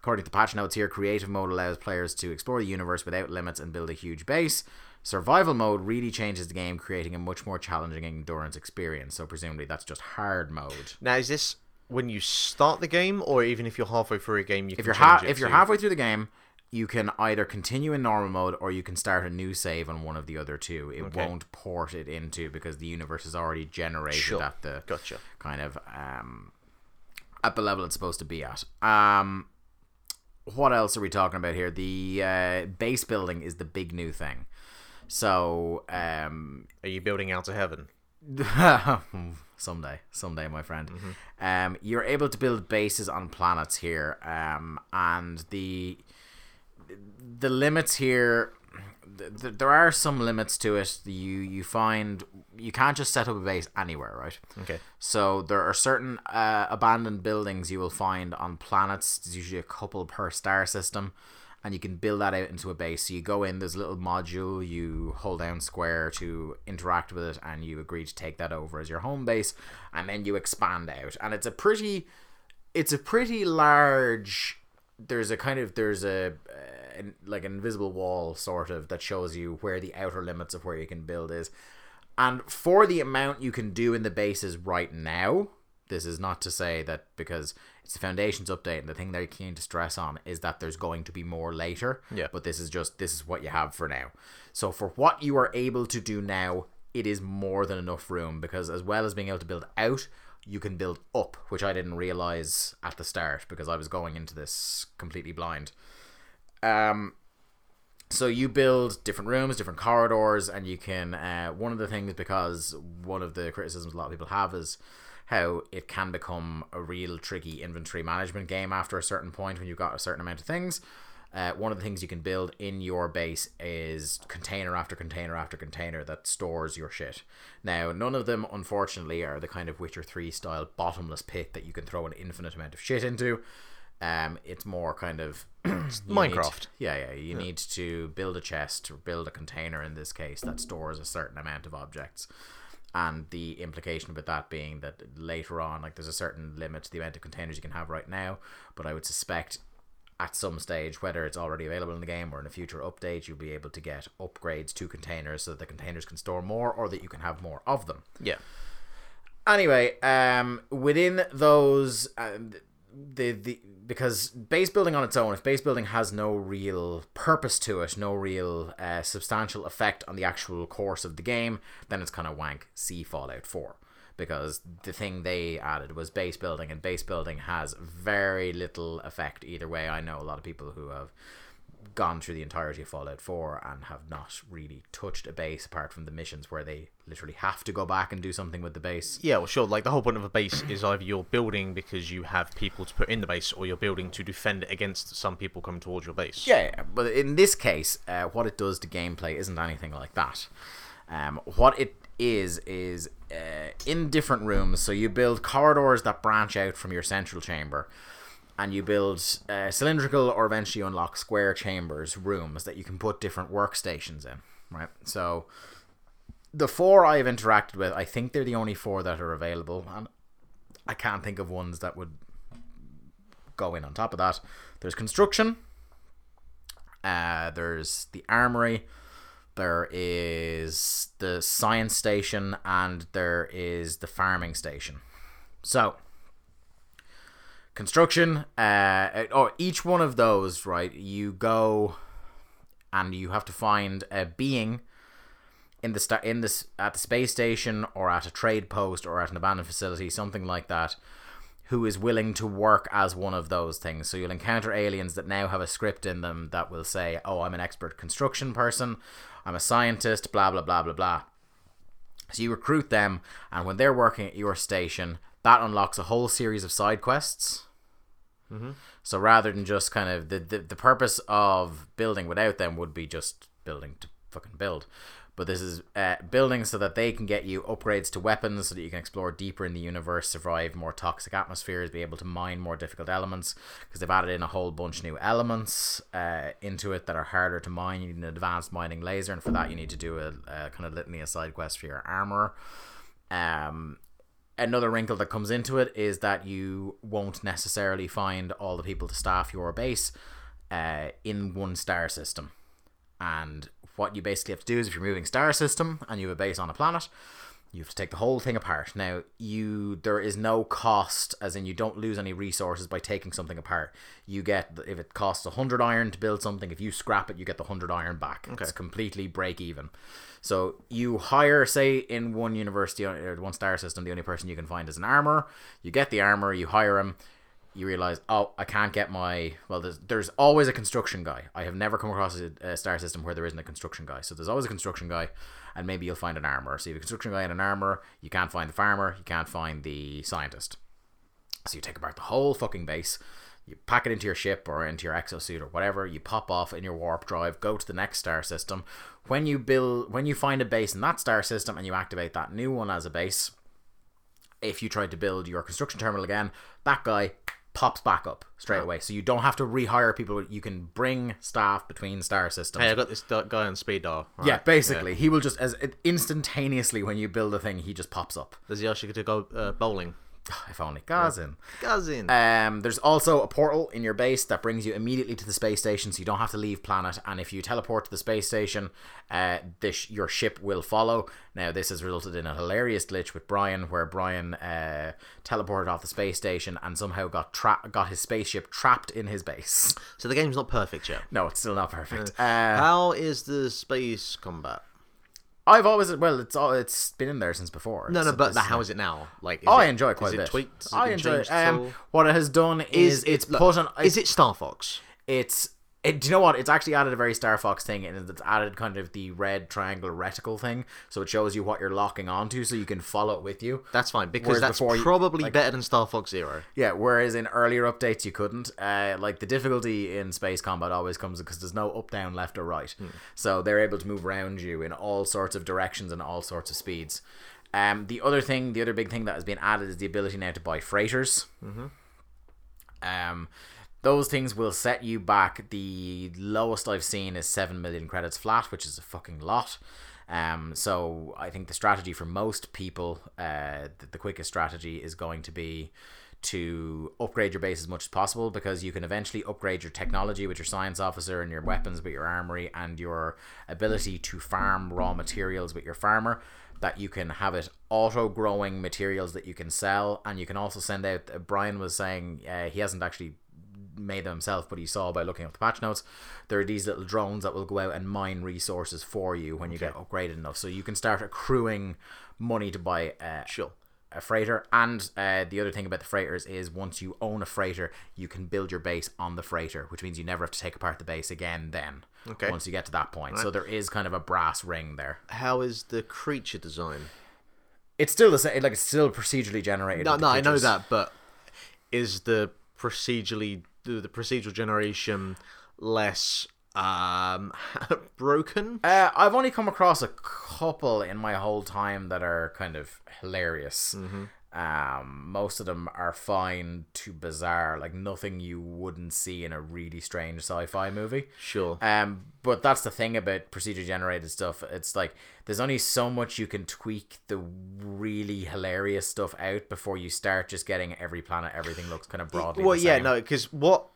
According to the patch notes here, creative mode allows players to explore the universe without limits and build a huge base. Survival mode really changes the game, creating a much more challenging endurance experience. So presumably that's just hard mode. Now, is this when you start the game, or even if you're halfway through a game, you If can you're ha- it if you're to- halfway through the game, you can either continue in normal mode or you can start a new save on one of the other two. It Okay. won't port it into because the universe is already generated Sure. at the Gotcha. kind of um at the level it's supposed to be at. Um what else are we talking about here? The uh, base building is the big new thing. So, um Are you building out to heaven? someday, someday, my friend. Um, you're able to build bases on planets here, um, and the the limits here th- th- there are some limits to it. You you find you can't just set up a base anywhere right? Okay. so there are certain uh, abandoned buildings you will find on planets. There's usually a couple per star system and you can build that out into a base. So you go in there's a little module you hold down square to interact with it and you agree to take that over as your home base and then you expand out. And it's a pretty it's a pretty large there's a kind of there's a uh, an, like an invisible wall sort of that shows you where the outer limits of where you can build is. And for the amount you can do in the bases right now this is not to say that because it's the foundations update and the thing they're keen to stress on is that there's going to be more later Yeah. but this is just this is what you have for now. So for what you are able to do now it is more than enough room because as well as being able to build out you can build up which i didn't realize at the start because i was going into this completely blind um so you build different rooms different corridors and you can uh, one of the things because one of the criticisms a lot of people have is how it can become a real tricky inventory management game after a certain point when you've got a certain amount of things uh, one of the things you can build in your base is container after container after container that stores your shit. Now, none of them, unfortunately, are the kind of Witcher 3 style bottomless pit that you can throw an infinite amount of shit into. Um, it's more kind of you need- Minecraft. yeah, yeah. You need to build a chest or build a container in this case that stores a certain amount of objects. And the implication with that being that later on, like there's a certain limit to the amount of containers you can have right now, but I would suspect at some stage, whether it's already available in the game or in a future update, you'll be able to get upgrades to containers so that the containers can store more or that you can have more of them Yeah. anyway um within those um, the the because base building on its own if base building has no real purpose to it no real uh, substantial effect on the actual course of the game then it's kind of wank see fallout 4 because the thing they added was base building and base building has very little effect either way. I know a lot of people who have gone through the entirety of Fallout 4 and have not really touched a base apart from the missions where they literally have to go back and do something with the base. Yeah, well, sure. Like the whole point of a base is either you're building because you have people to put in the base, or you're building to defend it against some people coming towards your base. Yeah, yeah, but in this case, uh, what it does to gameplay isn't anything like that. Um, what it is is uh, in different rooms. So you build corridors that branch out from your central chamber, and you build uh, cylindrical or eventually unlock square chambers, rooms that you can put different workstations in. Right. So the four I have interacted with, I think they're the only four that are available, and I can't think of ones that would go in on top of that. There's construction. Uh, there's the armory. There is the science station, and there is the farming station. So, construction. Uh, oh, each one of those, right? You go, and you have to find a being in the sta- in this at the space station or at a trade post or at an abandoned facility, something like that, who is willing to work as one of those things. So you'll encounter aliens that now have a script in them that will say, "Oh, I'm an expert construction person, I'm a scientist, blah blah blah blah blah." So you recruit them, and when they're working at your station, that unlocks a whole series of side quests. So rather than just kind of the, the the purpose of building without them would be just building to fucking build. But this is uh, building so that they can get you upgrades to weapons so that you can explore deeper in the universe, survive more toxic atmospheres, be able to mine more difficult elements because they've added in a whole bunch new elements uh, into it that are harder to mine. You need an advanced mining laser, and for that you need to do a, a kind of litany of side quests for your armor. Um, another wrinkle that comes into it is that you won't necessarily find all the people to staff your base uh, in one star system. And what you basically have to do is if you're moving star system and you have a base on a planet, you have to take the whole thing apart. Now, you there is no cost, as in you don't lose any resources by taking something apart. You get if it costs hundred iron to build something, if you scrap it, you get the hundred iron back. It's completely break even. So you hire, say, in one university or one star system, the only person you can find is an armor. You get the armor, you hire him. You realize, oh, I can't get my. Well, there's there's always a construction guy. I have never come across a, a star system where there isn't a construction guy. So there's always a construction guy, and maybe you'll find an armor. So you have a construction guy and an armor. You can't find the farmer. You can't find the scientist. So you take apart the whole fucking base. You pack it into your ship or into your exosuit or whatever. You pop off in your warp drive, go to the next star system. When you build, when you find a base in that star system and you activate that new one as a base, if you tried to build your construction terminal again, that guy pops back up straight away. So you don't have to rehire people. You can bring staff between star systems. Hey, I got this guy on speed dial. Yeah, basically, he will just as instantaneously when you build a thing, he just pops up. Does he ask you to go uh, bowling? If only Gazin. Gazin. Um, there's also a portal in your base that brings you immediately to the space station, so you don't have to leave planet. And if you teleport to the space station, uh, this your ship will follow. Now, this has resulted in a hilarious glitch with Brian, where Brian uh, teleported off the space station and somehow got tra- got his spaceship trapped in his base. so the game's not perfect yet. No, it's still not perfect. Uh, How is the space combat? I've always well, it's all it's been in there since before. No, no, It's- but it's- how is it now? Like, is Oh, I it- enjoy it quite is a it bit. tweaked? It I enjoy it. Um, what it has done is, it's look, put on. Is it Star Fox? it's it, do you know what? It's actually added a very Star Fox thing, and it's added kind of the red triangle reticle thing, so it shows you what you're locking onto, so you can follow it with you. That's fine because Whereas that's you- probably like- better than Star Fox Zero. Yeah, whereas in earlier updates you couldn't. Uh, like the difficulty in space combat always comes because there's no up, down, left, or right, so they're able to move around you in all sorts of directions and all sorts of speeds. Um, the other thing, the other big thing that has been added is the ability now to buy freighters. Um, those things will set you back. The lowest I've seen is seven million credits flat, which is a fucking lot. Um, so I think the strategy for most people, uh, the, the quickest strategy is going to be to upgrade your base as much as possible because you can eventually upgrade your technology with your science officer and your weapons with your armory and your ability to farm raw materials with your farmer that you can have it auto growing materials that you can sell and you can also send out uh, brian was saying uh, he hasn't actually made them himself but he saw by looking up the patch notes there are these little drones that will go out and mine resources for you when you get upgraded enough. So you can start accruing money to buy uh, Sure. a freighter. And uh, the other thing about the freighters is once you own a freighter you can build your base on the freighter which means you never have to take apart the base again then Okay. once you get to that point. So there is kind of a brass ring there. How is the creature design? it's still the same like it's still procedurally generated No, no, I know that, but is the procedurally the, the procedural generation less um broken? Uh, I've only come across a couple in my whole time that are kind of hilarious. Mm-hmm. Um, most of them are fine to bizarre, like nothing you wouldn't see in a really strange sci-fi movie. Sure. Um, but that's the thing about procedure generated stuff. It's like there's only so much you can tweak the really hilarious stuff out before you start just getting every planet. Everything looks kind of broadly. well, yeah, no, because what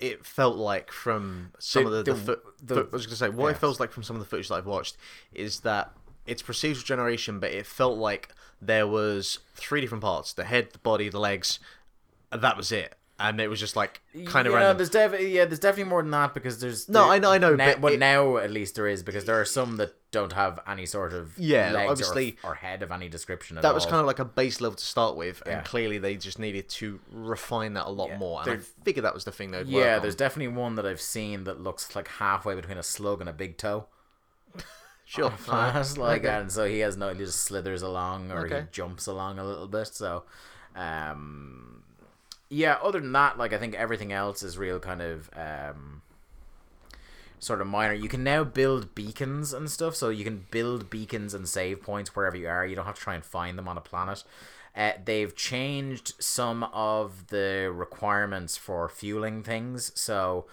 it felt like from some The- of the, the, the- the- I was going to say what yeah. it feels like from some of the footage that I've watched is that it's procedural generation, but it felt like there was three different parts: the head, the body, the legs. And that was it, and it was just like kind of yeah, random. There's definitely yeah, there's definitely more than that because there's No, there- I know- I know, Now, but it- now at least there is because there are some that don't have any sort of Yeah, legs obviously- or, or head of any description. At that was all. kind of like a base level to start with, Yeah. and clearly they just needed to refine that a lot Yeah, more. And I figured that was the thing they'd work yeah. on. There's definitely one that I've seen that looks like halfway between a slug and a big toe. Sure. Fast, like Okay. and so he has no he just slithers along or he jumps along a little bit so um yeah other than that like i think everything else is real kind of um sort of minor you can now build beacons and stuff so you can build beacons and save points wherever you are you don't have to try and find them on a planet uh, they've changed some of the requirements for fueling things so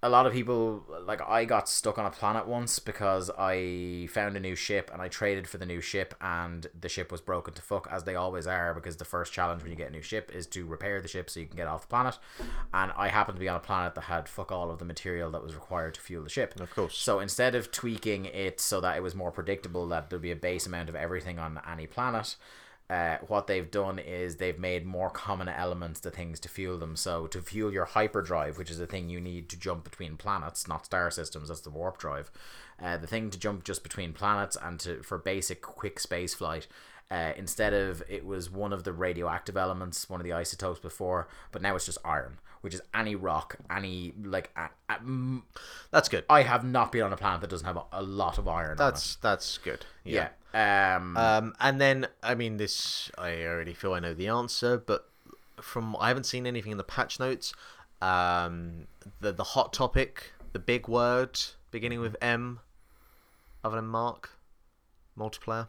a lot of people like I got stuck on a planet once because I found a new ship and I traded for the new ship and the ship was broken to fuck as they always are because the first challenge when you get a new ship is to repair the ship so you can get off the planet and I happened to be on a planet that had fuck all of the material that was required to fuel the ship. Of course. So instead of tweaking it so that it was more predictable that there'd be a base amount of everything on any planet, uh, what they've done is they've made more common elements to things to fuel them. So to fuel your hyperdrive, which is the thing you need to jump between planets, not star systems, that's the warp drive. Uh, the thing to jump just between planets and to for basic quick space flight. Uh, instead of it was one of the radioactive elements, one of the isotopes before, but now it's just iron, which is any rock, any like. A, a, mm, That's good. I have not been on a planet that doesn't have a, a lot of iron. That's that's good. it. yeah. Um, Um, and then I mean, this I already feel I know the answer, but from I haven't seen anything in the patch notes. Um, the the hot topic, the big word beginning with M, other than Mark, multiplayer.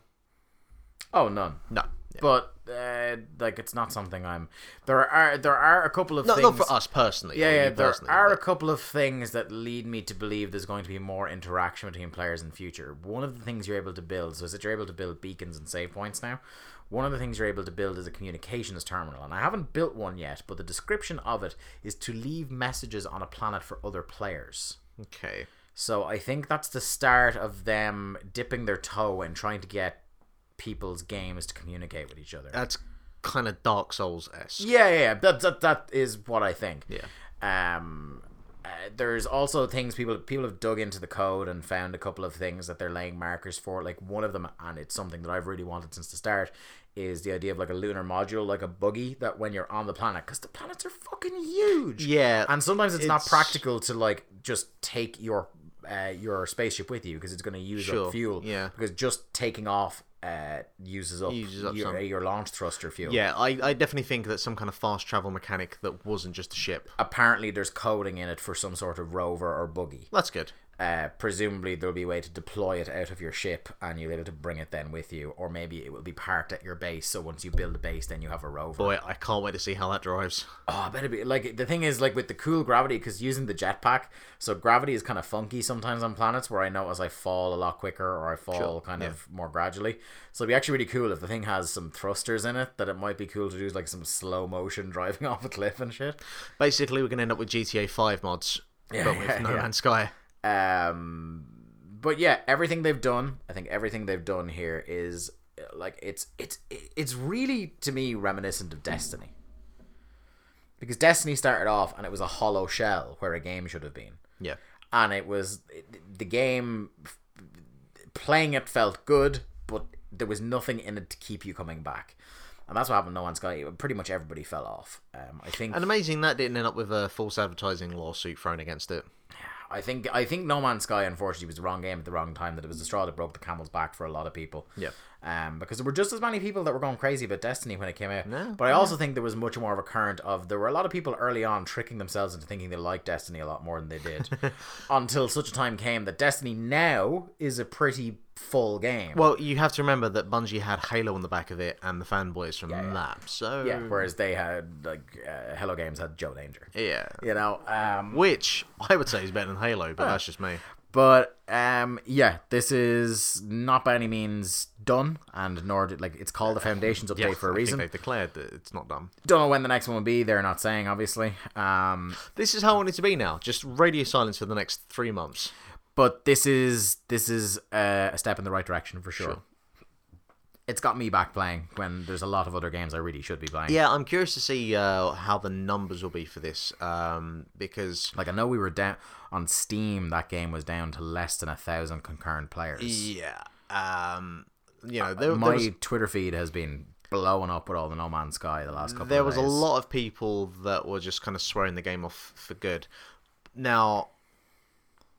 Oh, none. No, Yeah. But uh, like, it's not something I'm. There are there are a couple of not, things. not for us personally. Yeah, yeah. There are a couple of things that lead me to believe there's going to be more interaction between players in future. One of the things you're able to build so is that you're able to build beacons and save points now. One of the things you're able to build is a communications terminal, and I haven't built one yet, but the description of it is to leave messages on a planet for other players. Okay. So I think that's the start of them dipping their toe and trying to get people's games to communicate with each other. That's kind of Dark Souls esque. Yeah, yeah, yeah. That, that that is what I think. Yeah. Um, uh, there's also things people people have dug into the code and found a couple of things that they're laying markers for. Like one of them, and it's something that I've really wanted since the start, is the idea of like a lunar module, like a buggy that when you're on the planet, because the planets are fucking huge. Yeah, and sometimes it's, not practical to like just take your uh, your spaceship with you because it's going to use Sure, up fuel. yeah. because just taking off uh, uses up, Uses up your, some. your launch thruster fuel. Yeah, I, I definitely think that some kind of fast travel mechanic that wasn't just a ship. apparently there's coding in it for some sort of rover or buggy. That's good. Uh, presumably there'll be a way to deploy it out of your ship and you'll be able to bring it then with you, or maybe it will be parked at your base. So once you build a base, then you have a rover. Boy, I can't wait to see how that drives. Oh, I bet it be like the thing is like with the cool gravity because using the jetpack, so gravity is kind of funky sometimes on planets where I know as I fall a lot quicker or I fall Sure, kind yeah. of more gradually. So it'd be actually really cool if the thing has some thrusters in it. That it might be cool to do like some slow motion driving off a cliff and shit. Basically, we're to end up with GTA 5 mods, Yeah, but with yeah, No yeah. Man's Sky. Um, but yeah, everything they've done, I think everything they've done here is uh, like it's it's it's really to me reminiscent of Destiny. Because Destiny started off and it was a hollow shell where a game should have been. Yeah. And it was the game playing it felt good, but there was nothing in it to keep you coming back. And that's what happened to No Man's Sky. Pretty much everybody fell off. Um, I think And amazing that didn't end up with a false advertising lawsuit thrown against it. I think I think No Man's Sky unfortunately was the wrong game at the wrong time. That it was the straw that broke the camel's back for a lot of people. Yeah. Um, because there were just as many people that were going crazy about Destiny when it came out. No, but I also think there was much more of a current of there were a lot of people early on tricking themselves into thinking they liked Destiny a lot more than they did, until such a time came that Destiny now is a pretty full game. Well, you have to remember that Bungie had Halo on the back of it and the fanboys from that. So yeah. Whereas they had like uh, Hello Games had Joe Danger. yeah. You know. Um, Which I would say is better than Halo, but that's just me. But um, yeah, this is not by any means done, and nor did like it's called the Foundations update for a I reason. they've declared that it's not done. Don't know when the next one will be. They're not saying, obviously. Um, This is how I want it to be now. Just radio silence for the next three months. but this is this is uh, a step in the right direction for sure. Sure. It's got me back playing when there's a lot of other games I really should be playing. Yeah, I'm curious to see uh, how the numbers will be for this, um, because Like I know we were down on Steam. That game was down to less than a thousand concurrent players. yeah, um, you know, there, My there was, Twitter feed has been blowing up with all the No Man's Sky the last couple. there was a lot of people that were just kind of swearing the game off for good. Now,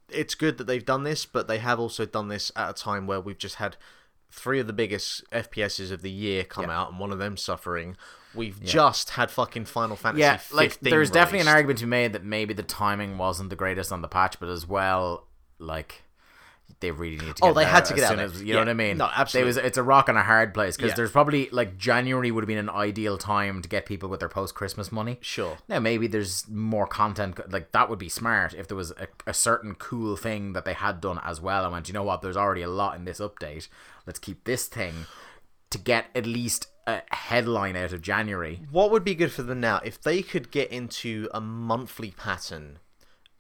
it's good that they've done this, but they have also done this at a time where we've just had three of the biggest FPSs of the year come Yeah. out, and one of them suffering. We've just had fucking Final Fantasy. yeah, like 15 there's definitely an argument to be made that maybe the timing wasn't the greatest on the patch, but as well, like they really need to. Oh, get Oh, they had to get out as- you know what I mean? No, absolutely. It was, it's a rock and a hard place because Yeah. there's probably like January would have been an ideal time to get people with their post Christmas money. Sure. Now maybe there's more content like that would be smart if there was a, a certain cool thing that they had done as well. I went, you know what? There's already a lot in this update. Let's keep this thing to get at least a headline out of January. What would be good for them now if they could get into a monthly pattern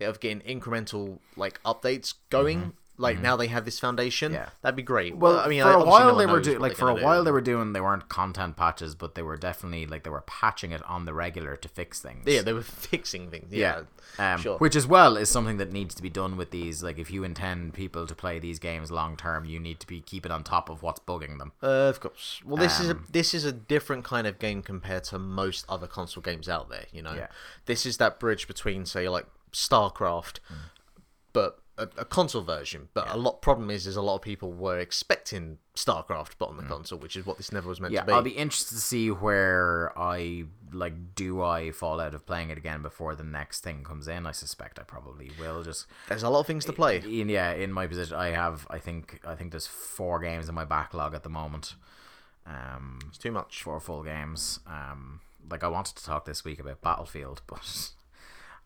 of getting incremental like updates going? Mm-hmm. Like now they have this foundation. Mm-hmm. Yeah. that'd be great. Well, I mean, for a while no they were doing like for a gonna while do. they were doing they weren't content patches, but they were definitely like they were patching it on the regular to fix things. Yeah, they were fixing things. Yeah, Yeah. Um, sure. Which as well is something that needs to be done with these. Like if you intend people to play these games long term, you need to be keeping on top of what's bugging them. Uh, of course. Well, this is a Um, this is a different kind of game compared to most other console games out there. You know, Yeah. this is that bridge between say like StarCraft, Mm. but a, a console version. But a lot problem is, is a lot of people were expecting StarCraft, but on the console, which is what this never was meant Mm. Yeah, to be. I'll be interested to see where I like. Do I fall out of playing it again before the next thing comes in? I suspect I probably will. Just There's a lot of things to play. in yeah, in my position, I have. I think I think there's four games in my backlog at the moment. Um, It's too much. four full games. Um, like I wanted to talk this week about Battlefield, but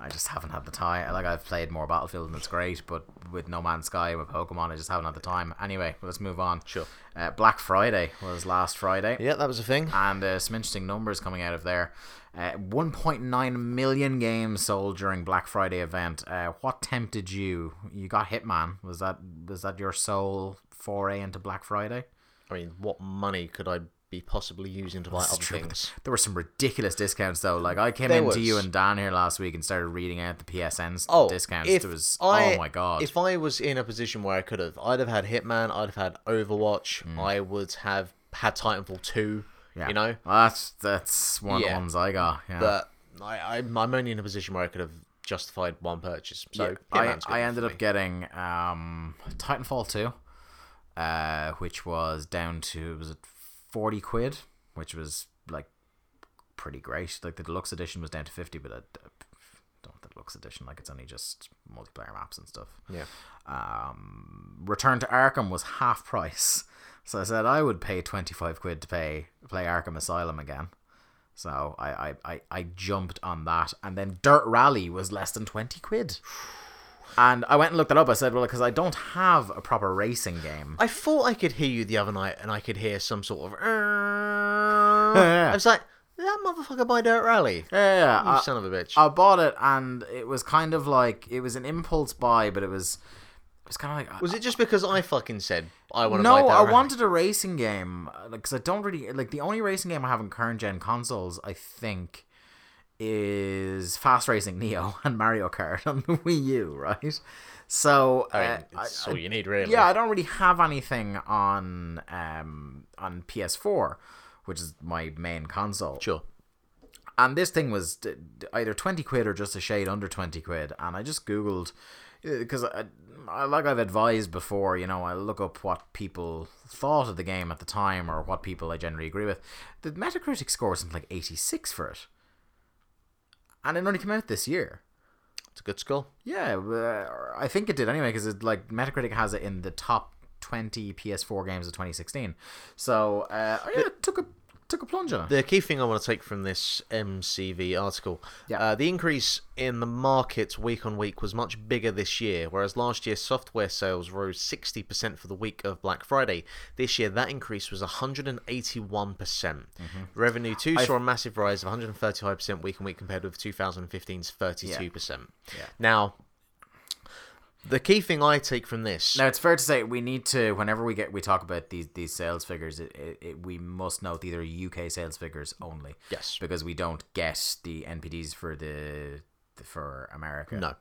I just haven't had the time. Like I've played more Battlefield and it's great, but with No Man's Sky with Pokemon, I just haven't had the time. Anyway, let's move on. Sure. Uh, Black Friday was last Friday Yeah, that was a thing. and uh, some interesting numbers coming out of there. Uh, 1.9 million games sold during Black Friday event. Uh, what tempted you? You got Hitman. Was that was that your sole foray into Black Friday? I mean, what money could I be possibly using to buy This is other true. things? There were some ridiculous discounts though. Like I came There into was. you and Dan here last week and started reading out the PSN Oh, discounts. There was I- oh my god. If I was in a position where I could have, I'd have had Hitman, I'd have had Overwatch, I would have had Titanfall 2, Hmm. yeah. you know? That's that's one of Yeah. the ones I got. Yeah. But I, I'm, I'm only in a position where I could have justified one purchase. So Yeah, I, I ended up getting um, Titanfall 2, uh, which was down to was it 40 quid, which was like pretty great. Like the deluxe edition was down to 50, but I, I don't want the deluxe edition. Like it's only just multiplayer maps and stuff. Yeah. Um, Return to Arkham was half price, so I said I would pay 25 quid to pay play Arkham Asylum again. So I, I, I, I jumped on that, and then Dirt Rally was less than 20 quid. And I went and looked that up. I said, well, because I don't have a proper racing game. I thought I could hear you the other night and I could hear some sort of. I was like, that motherfucker buy Dirt Rally? Yeah, yeah, You I, son of a bitch. I bought it, and it was kind of like it was an impulse buy, but it was it was kind of like was it just because I fucking said I want to buy no, I Rally? wanted a racing game because I don't really like the only racing game I have in current gen consoles. I think is Fast Racing Neo and Mario Kart on the Wii U, right? So I mean, uh, all you need, really. yeah, I don't really have anything on um on PS4, which is my main console. Sure. And this thing was either 20 quid or just a shade under 20 quid. And I just Googled, because I, I, like I've advised before, you know, I look up what people thought of the game at the time or what people I generally agree with. The Metacritic score was something like 86 for it. And it only came out this year. It's a good score. Yeah, uh, I think it did anyway because like Metacritic has it in the top 20 PS4 games of 2016. So uh, yeah, it took a took a plunge on it. The key thing I want to take from this MCV article, Yeah. uh, the increase in the market week on week was much bigger this year, whereas last year software sales rose 60% for the week of Black Friday. This year, that increase was 181%. percent Revenue too saw a massive rise of 135% week on week compared with 2015's 32%. Yeah. Now, the key thing I take from this, Now it's fair to say we need to whenever we get we talk about these these sales figures, it, it, it, we must note these are UK sales figures only. Yes. because we don't get the NPDs for the, the for America. No.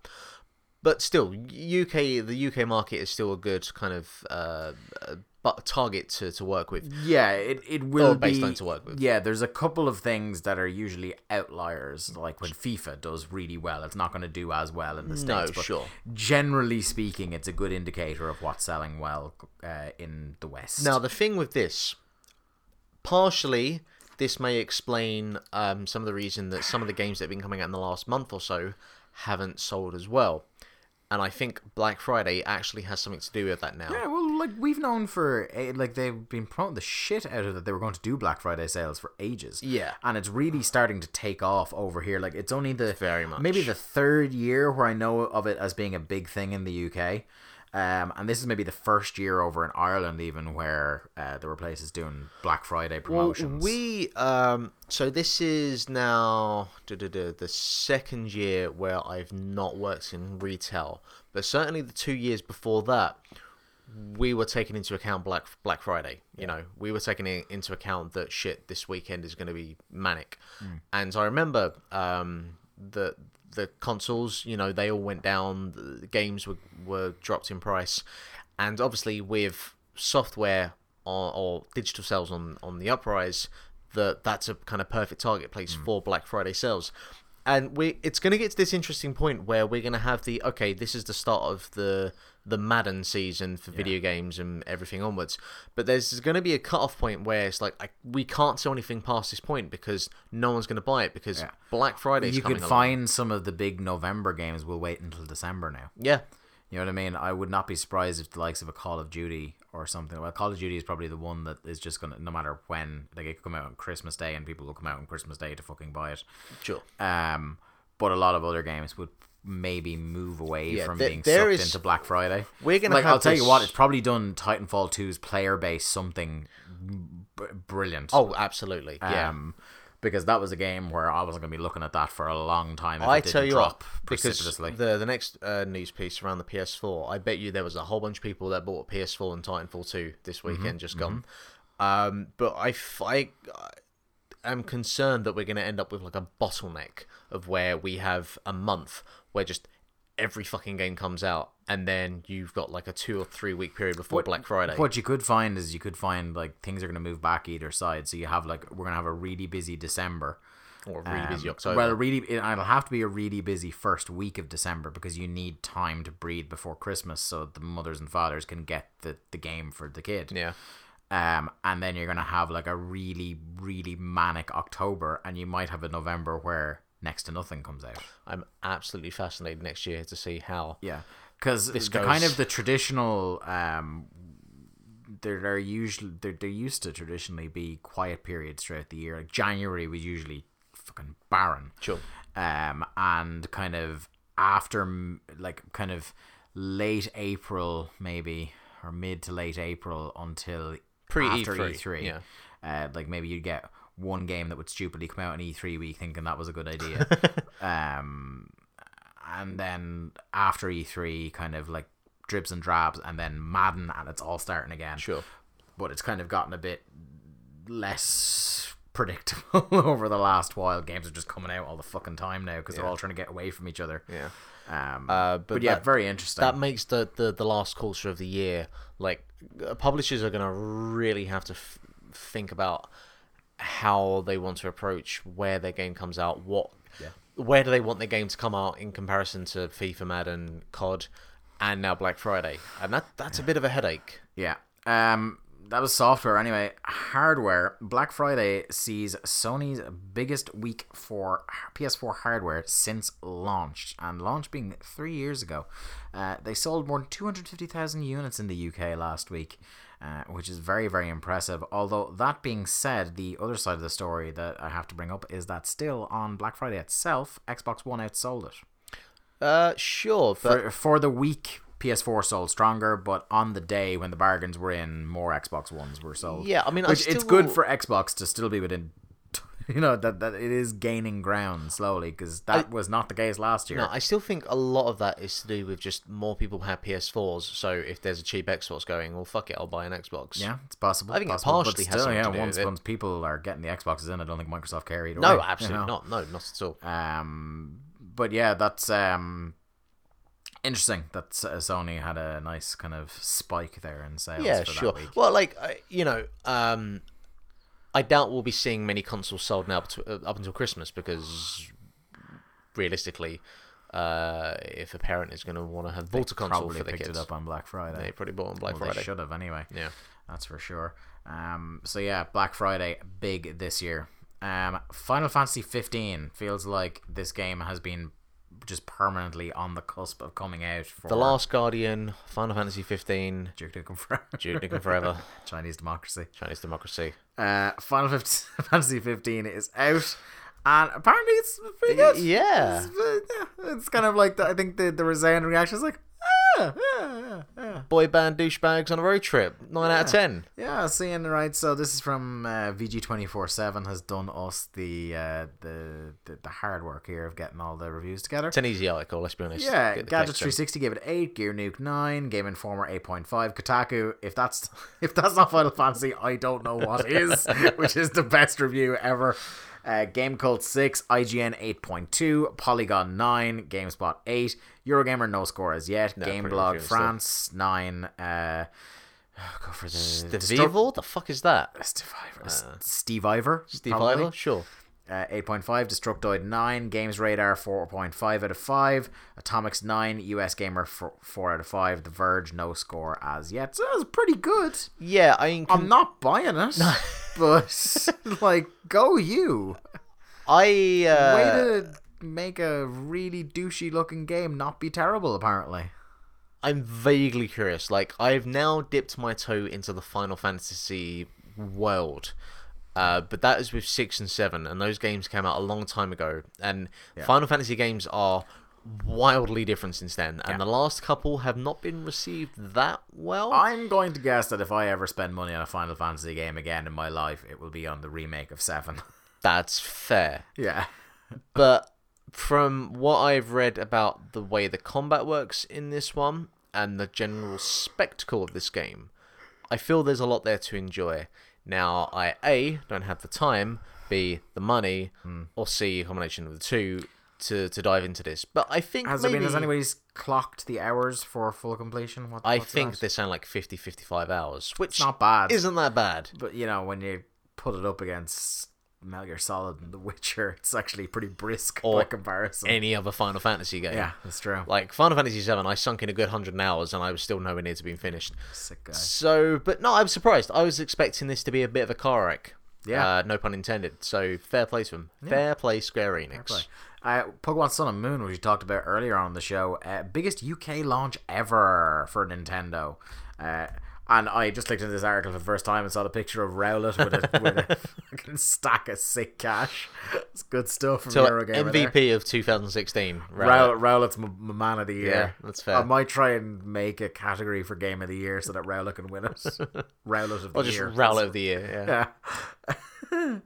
But still, UK the UK market is still a good kind of uh, uh, but target to, to work with. Yeah, it, it will Or be baseline to work with. Yeah, there's a couple of things that are usually outliers. Like when FIFA does really well, it's not going to do as well in the states. No, but sure. Generally speaking, it's a good indicator of what's selling well uh, in the West. Now the thing with this, partially, this may explain um, some of the reason that some of the games that have been coming out in the last month or so haven't sold as well. And I think Black Friday actually has something to do with that now. Yeah, well, like we've known for like they've been promoting the shit out of that they were going to do Black Friday sales for ages. Yeah. and it's really starting to take off over here. Like it's only the Very much. maybe the third year where I know of it as being a big thing in the UK. Um, and this is maybe the first year over in Ireland, even where uh, there were places doing Black Friday promotions. Well, we um so this is now duh, duh, duh, the second year where I've not worked in retail, but certainly the two years before that, we were taking into account Black Black Friday. You know, we were taking into account that shit this weekend is going to be manic, and I remember um the the consoles, you know, they all went down. The games were were dropped in price, and obviously with software or, or digital sales on on the uprise, that that's a kind of perfect target place mm. for Black Friday sales. and we it's going to get to this interesting point where we're going to have the okay, this is the start of the the Madden season for video games and everything onwards. But there's going to be a cut-off point where it's like I, we can't sell anything past this point because no one's going to buy it because Yeah. Black Friday. you could find some of the big November games We'll wait until December now. yeah. You know what I mean? I would not be surprised if the likes of a Call of Duty or something. Well, Call of Duty is probably the one that is just gonna, no matter when, like it could come out on Christmas Day, and people will come out on Christmas Day to fucking buy it. Sure. Um, but a lot of other games would maybe move away Yeah, from there- being sucked is- into Black Friday. We're gonna like. have I'll tell you what, it's probably done Titanfall 2's player base something b- brilliant. Oh, absolutely. Yeah. Um, because that was a game where I wasn't going to be looking at that for a long time. If I it didn't tell you drop what, because precipitously. the the next uh, news piece around the PS4, I bet you there was a whole bunch of people that bought PS4 and Titanfall 2 this Mm-hmm, weekend, just gone. Um, but I, f- I, I am concerned that we're going to end up with like a bottleneck of where we have a month where just every fucking game comes out, and then you've got like a two or three week period before Black Friday. What you could find is you could find like things are going to move back either side. So you have like we're going to have a really busy December. or a really busy Um, October. Well, really, it- it'll have to be a really busy first week of December because you need time to breathe before Christmas, so the mothers and fathers can get the, the game for the kid. yeah. Um, and then you're gonna have like a really, really manic October, and you might have a November where next to nothing comes out. I'm absolutely fascinated next year to see how. Yeah, because the kind of the traditional um, there they're usually they're, they used to traditionally be quiet periods throughout the year. Like January was usually fucking barren. Sure. Um, and kind of after like kind of late April maybe or mid to late April until Pre E3, E3. yeah. Uh, like maybe you'd get one game that would stupidly come out in E3 week thinking that was a good idea. um, and then after E3, kind of like dribs and drabs, and then Madden, and it's all starting again. Sure. But it's kind of gotten a bit less predictable over the last while. Games are just coming out all the fucking time now because they're all trying to get away from each other. Yeah. Um, Uh, but, but yeah, that- very interesting. that makes the, the the last quarter of the year like uh, publishers are going to really have to f- think about how they want to approach where their game comes out what where do they want their game to come out in comparison to FIFA Madden COD and now Black Friday and that that's a bit of a headache Yeah. Um that was software anyway. Hardware. Black Friday sees Sony's biggest week for PS4 hardware since launch, and launch being three years ago. Uh, they sold more than 250,000 units in the UK last week, uh, which is very, very impressive. Although, that being said, the other side of the story that I have to bring up is that still on Black Friday itself, Xbox One outsold it. uh sure but For, for the week, PS4 sold stronger, but on the day when the bargains were in, more Xbox Ones were sold. Yeah, I mean, I which it's good for Xbox to still be within. You know that that it is gaining ground slowly because that was not the case last year. No, I still think a lot of that is to do with just more people have PS4s. So if there's a cheap Xbox going, well, fuck it, I'll buy an Xbox. yeah, it's possible. I think it possible, partially but has still, something yeah, to do once with it. once people are getting the Xboxes in, I don't think Microsoft care either No, way, you absolutely know? not. No, not at all. Um, but yeah, that's um interesting that Sony had a nice kind of spike there in sales. yeah, for sure. That week. Well, like you know, um, I doubt we'll be seeing many consoles sold now uh, up until Christmas because realistically, uh, if a parent is going to want to have bought a console probably for their picked kids, it up on Black Friday. they probably bought on Black well, Friday. They should have anyway. Yeah. that's for sure. Um, so yeah, Black Friday big this year. Um, Final Fantasy 15 feels like this game has been just permanently on the cusp of coming out for The Last Guardian, Final Fantasy 15, Duke Nukem Forever. Duke Nukem Forever, Chinese democracy. Chinese Democracy. Uh, Final Fantasy 15 is out, and apparently it's pretty good. Yeah. it's, uh, yeah, it's kind of like the, I think the the resounding reaction is like, yeah, yeah, yeah. Boy band douchebags on a road trip. Nine out of ten. Yeah, seeing right. So this is from uh, VG twenty four seven has done us the, uh, the the the hard work here of getting all the reviews together. It's an easy article. Let's be honest. Yeah, Gadget three sixty gave it eight, Gear Nuke nine, Game Informer eight point five, Kotaku. If that's if that's not Final Fantasy, I don't know what is, which is the best review ever. Uh, Game Cult six, IGN eight point two, Polygon nine, GameSpot eight, Eurogamer no score as yet, No, Game pretty Blog. France nine. Uh, go for the The Destru- Vivo? The fuck is that? Steve Ivor. Stevivor. Steve. Ivor? Sure. Uh, 8.5, Destructoid 9, Games Radar 4.5 out of 5, Atomix 9, US Gamer 4, 4 out of 5, The Verge no score as yet. So that's pretty good. Yeah, I mean, I'm not buying it, but like, go you. I uh, Way to make a really douchey looking game not be terrible, apparently. I'm vaguely curious. Like, I've now dipped my toe into the Final Fantasy world. Uh, but that is with 6 and 7, and those games came out a long time ago. And Final Fantasy games are wildly different since then. And the last couple have not been received that well. I'm going to guess that if I ever spend money on a Final Fantasy game again in my life, it will be on the remake of 7. That's fair. yeah. But from what I've read about the way the combat works in this one and the general spectacle of this game, I feel there's a lot there to enjoy. Now, I A, don't have the time, B, the money, Hmm. or C, a combination of the two to, to dive into this. But I think Has maybe, there been, has anybody's clocked the hours for full completion? What, I think that? they sound like 50, 55 hours, which not bad. isn't that bad. But you know, when you put it up against Metal Gear Solid and The Witcher, it's actually pretty brisk Or by comparison. Any other Final Fantasy game. yeah, that's true. Like Final Fantasy VII, I sunk in a good hundred hours and I was still nowhere near to being finished. Sick guy. So, but no, I'm surprised. I was expecting this to be a bit of a car wreck. Yeah. Uh, no pun intended. So, fair play to them. Fair play, Square Enix. Play. Uh, Pokemon Sun and Moon, which we talked about earlier on the show, uh, biggest UK launch ever for Nintendo. Uh, and I just looked into this article for the first time and saw the picture of Rowlet with a, with a fucking stack of sick cash. It's good stuff from So, Eurogamer. there. MVP of 2016. Rowlet, Rowlet's my, my man of the year. Yeah, that's fair. I might try and make a category for game of the year so that Rowlet can win it. Rowlet of the Or just year. Rowlet of the Year. Yeah. Yeah.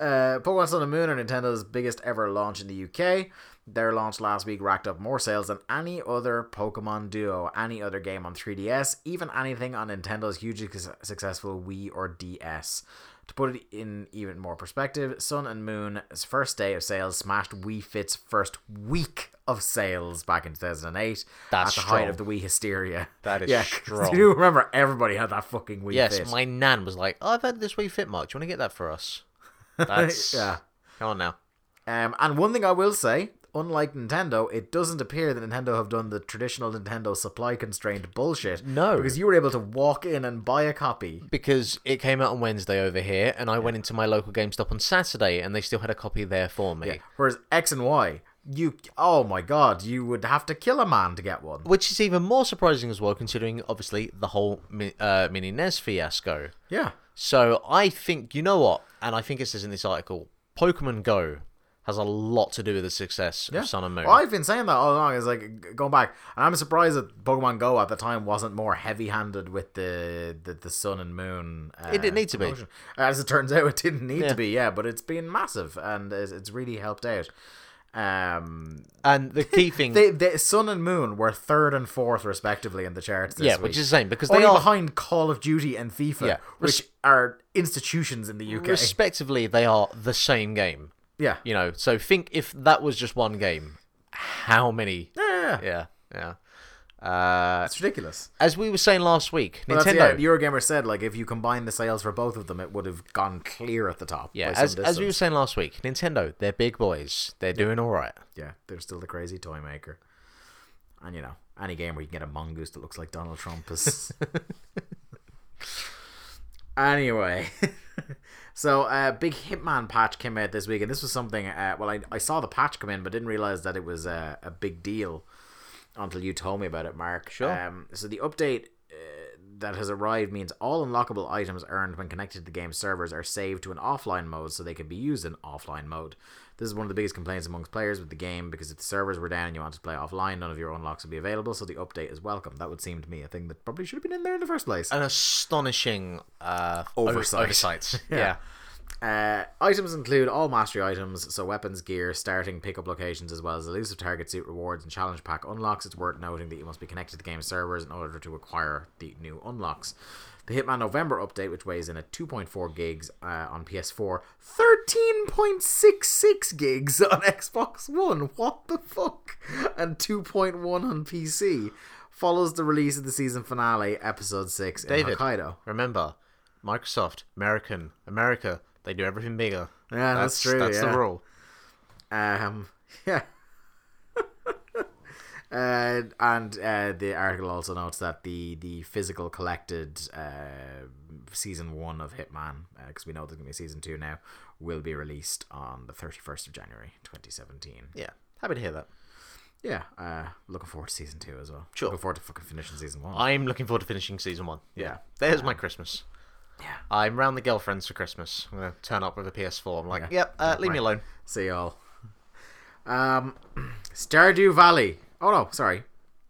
uh, Pokemon Sun and Moon are Nintendo's biggest ever launch in the UK. Their launch last week racked up more sales than any other Pokemon Duo, any other game on 3DS, even anything on Nintendo's hugely successful Wii or DS. To put it in even more perspective, Sun and Moon's first day of sales smashed Wii Fit's first week of sales back in 2008 That's at the height of the Wii hysteria. That is yeah, strong. You remember everybody had that fucking Wii Yes, Fit. my nan was like, oh, I've had this Wii Fit Mark. Do you want to get that for us? That's. Yeah. Come on now. Um, and one thing I will say, unlike Nintendo, it doesn't appear that Nintendo have done the traditional Nintendo supply constrained bullshit. No. Because you were able to walk in and buy a copy. Because it came out on Wednesday over here, and I went into my local GameStop on Saturday, and they still had a copy there for me. Whereas X and Y, you, oh my god, you would have to kill a man to get one. Which is even more surprising as well, considering obviously the whole uh, mini NES fiasco. Yeah. So I think you know what, and I think it says in this article, Pokemon Go has a lot to do with the success Yeah. of Sun and Moon. Well, I've been saying that all along. Is like going back, and I'm surprised that Pokemon Go at the time wasn't more heavy-handed with the the, the Sun and Moon. Uh, It didn't need to be. As it turns out, it didn't need Yeah. to be. Yeah, but it's been massive, and it's, it's really helped out. Um, and the key thing, they, they, Sun and Moon were third and fourth respectively in the charts. This yeah, week. which is the same because they are behind Call of Duty and FIFA, Yeah. which Res- are institutions in the UK. respectively they are the same game. Yeah, You know, so think if that was just one game, how many? yeah, yeah, yeah. Yeah, yeah. Uh, It's ridiculous. as we were saying last week, Well, Nintendo. yeah, Eurogamer said like if you combine the sales for both of them, it would have gone clear at the top. Yeah, as, as we were saying last week, Nintendo, they're big boys. They're doing all right. yeah, they're still the crazy toy maker. And you know, any game where you can get a mongoose that looks like Donald Trump is. anyway, so a uh, big Hitman patch came out this week, and this was something. Uh, well, I, I saw the patch come in, but didn't realize that it was a, a big deal until you told me about it, Mark. Sure. Um, so the update uh, that has arrived means all unlockable items earned when connected to the game's servers are saved to an offline mode, so they can be used in offline mode. This is one of the biggest complaints amongst players with the game because if the servers were down and you wanted to play offline, none of your unlocks would be available. So the update is welcome. That would seem to me a thing that probably should have been in there in the first place. An astonishing uh, Oversight. oversight. Yeah. yeah. Uh, items include all mastery items, so weapons, gear, starting pickup locations, as well as elusive target suit rewards and challenge pack unlocks. It's worth noting that you must be connected to the game's servers in order to acquire the new unlocks. The Hitman November update, which weighs in at 2.4 gigs uh, on PS4, 13.66 gigs on Xbox One. What the fuck? And 2.1 on PC. Follows the release of the season finale, episode 6 in David. Hokkaido. Remember, Microsoft, American, America, they do everything bigger. Yeah, that's, true. That's yeah. the rule. Um, yeah. Uh, and uh, the article also notes that the the physical collected uh, season one of Hitman, because we know there's gonna be season two now, will be released on the thirty first of January, twenty seventeen. Yeah, happy to hear that. Yeah, uh, looking forward to season two as well. Sure. Looking forward to fucking finishing season one. I'm looking forward to finishing season one. Yeah, Yeah. there's my Christmas. Yeah. I'm round the girlfriends for Christmas. I'm gonna turn up with a PS4. I'm like, Yeah. yep, uh, leave me alone. See y'all. Um, Stardew Valley. Oh no, sorry.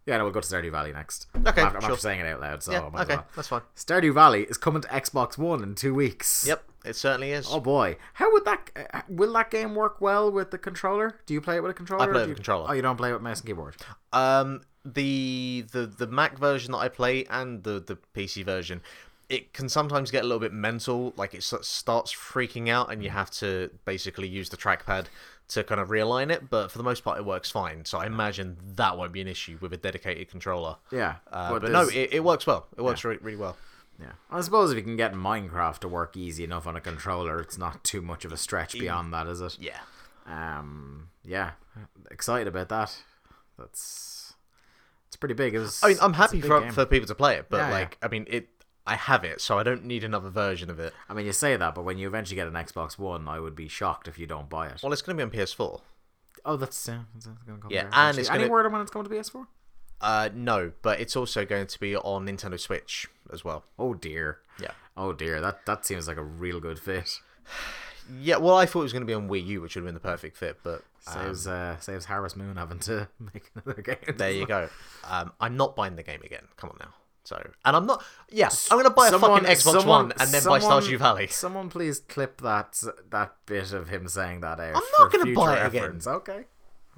Yeah, no, we'll go to Stardew Valley next. Okay, I'm, I'm sure. after saying it out loud, so yeah, I might as okay, well. that's fine. Stardew Valley is coming to Xbox One in two weeks. Yep, it certainly is. Oh boy, how would that? Uh, will that game work well with the controller? Do you play it with a controller? I play with a you- controller. Oh, you don't play it with mouse and keyboard. Um, the the the Mac version that I play and the the PC version, it can sometimes get a little bit mental. Like it starts freaking out, and you have to basically use the trackpad to kind of realign it. But for the most part, it works fine. So I imagine that won't be an issue with a dedicated controller. Yeah, Uh, but no, it, it works well. It works really, really well. yeah. I suppose if you can get Minecraft to work easy enough on a controller, it's not too much of a stretch beyond that, is it? Yeah. Um, yeah, excited about that. That's it's pretty big. It was. I mean, I'm happy for game. for people to play it, but Yeah, yeah. like, I mean, it. I have it, so I don't need another version of it. I mean, you say that, but when you eventually get an Xbox One, I would be shocked if you don't buy it. Well, it's going to be on PS4. Oh, that's yeah. It's gonna come Yeah, there and eventually. it's any gonna- word on when it's coming to PS4? Uh, no, but it's also going to be on Nintendo Switch as well. Oh dear. Yeah. Oh dear. That that seems like a real good fit. Yeah, well, I thought it was going to be on Wii U, which would have been the perfect fit, but um, Saves uh saves Harvest Moon having to make another game. there you go. Um, I'm not buying the game again. Come on now. So, and I'm not. Yeah, I'm going to buy a fucking Xbox someone- One and then buy someone- Stardew Valley. Someone please clip that that bit of him saying that out. I'm not gonna buy it again. Okay.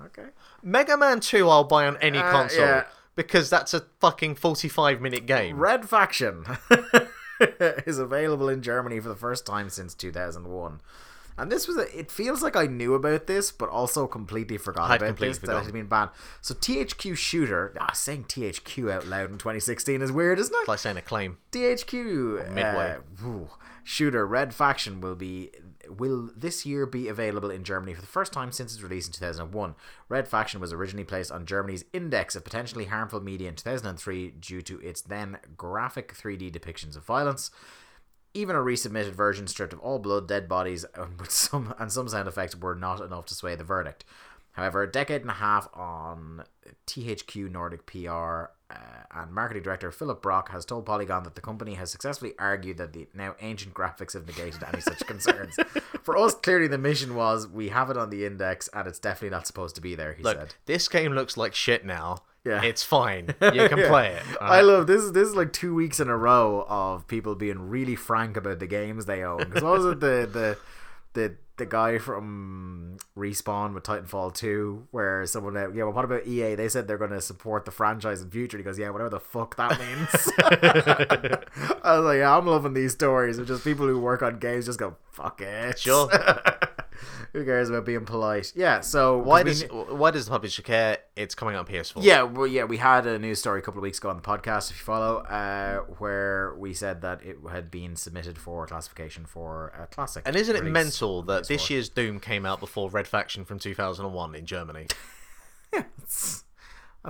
Okay. Mega Man 2, I'll buy on any Uh, console yeah. because that's a fucking 45 minute game. Red Faction is available in Germany for the first time since 2001. And this was a, it feels like I knew about this, but also completely forgot I'd about completely this, that it had been banned. So THQ Shooter, ah, saying THQ out loud in 2016 is weird, isn't it? It's like saying acclaim. DHQ Midway. uh, ooh, shooter Red Faction will be will this year be available in Germany for the first time since its release in 2001. Red Faction was originally placed on Germany's index of potentially harmful media in 2003 due to its then graphic 3D depictions of violence. Even a resubmitted version stripped of all blood, dead bodies, and with some and some sound effects were not enough to sway the verdict. However, a decade and a half on THQ Nordic PR uh, and marketing director Philip Brock has told Polygon that the company has successfully argued that the now ancient graphics have negated any such concerns. For us, clearly the mission was we have it on the index and it's definitely not supposed to be there. He Look, said. this game looks like shit now. Yeah. It's fine. You can Yeah. play it. I love this. This is like two weeks in a row of people being really frank about the games they own. Because what was it the the the the guy from Respawn with Titanfall two, where someone uh, yeah, well, what about EA? They said they're going to support the franchise in future. He goes, yeah, whatever the fuck that means. I was like, yeah, I'm loving these stories of just people who work on games just go fuck it. Sure. Who cares about being polite? Yeah. So Why we does why does the publisher care? It's coming out on PS4. yeah, well, yeah, we had a news story a couple of weeks ago on the podcast, if you follow, uh, where we said that it had been submitted for classification for a classic. And isn't it mental that this PS4. year's Doom came out before Red Faction from 2001 in Germany? That's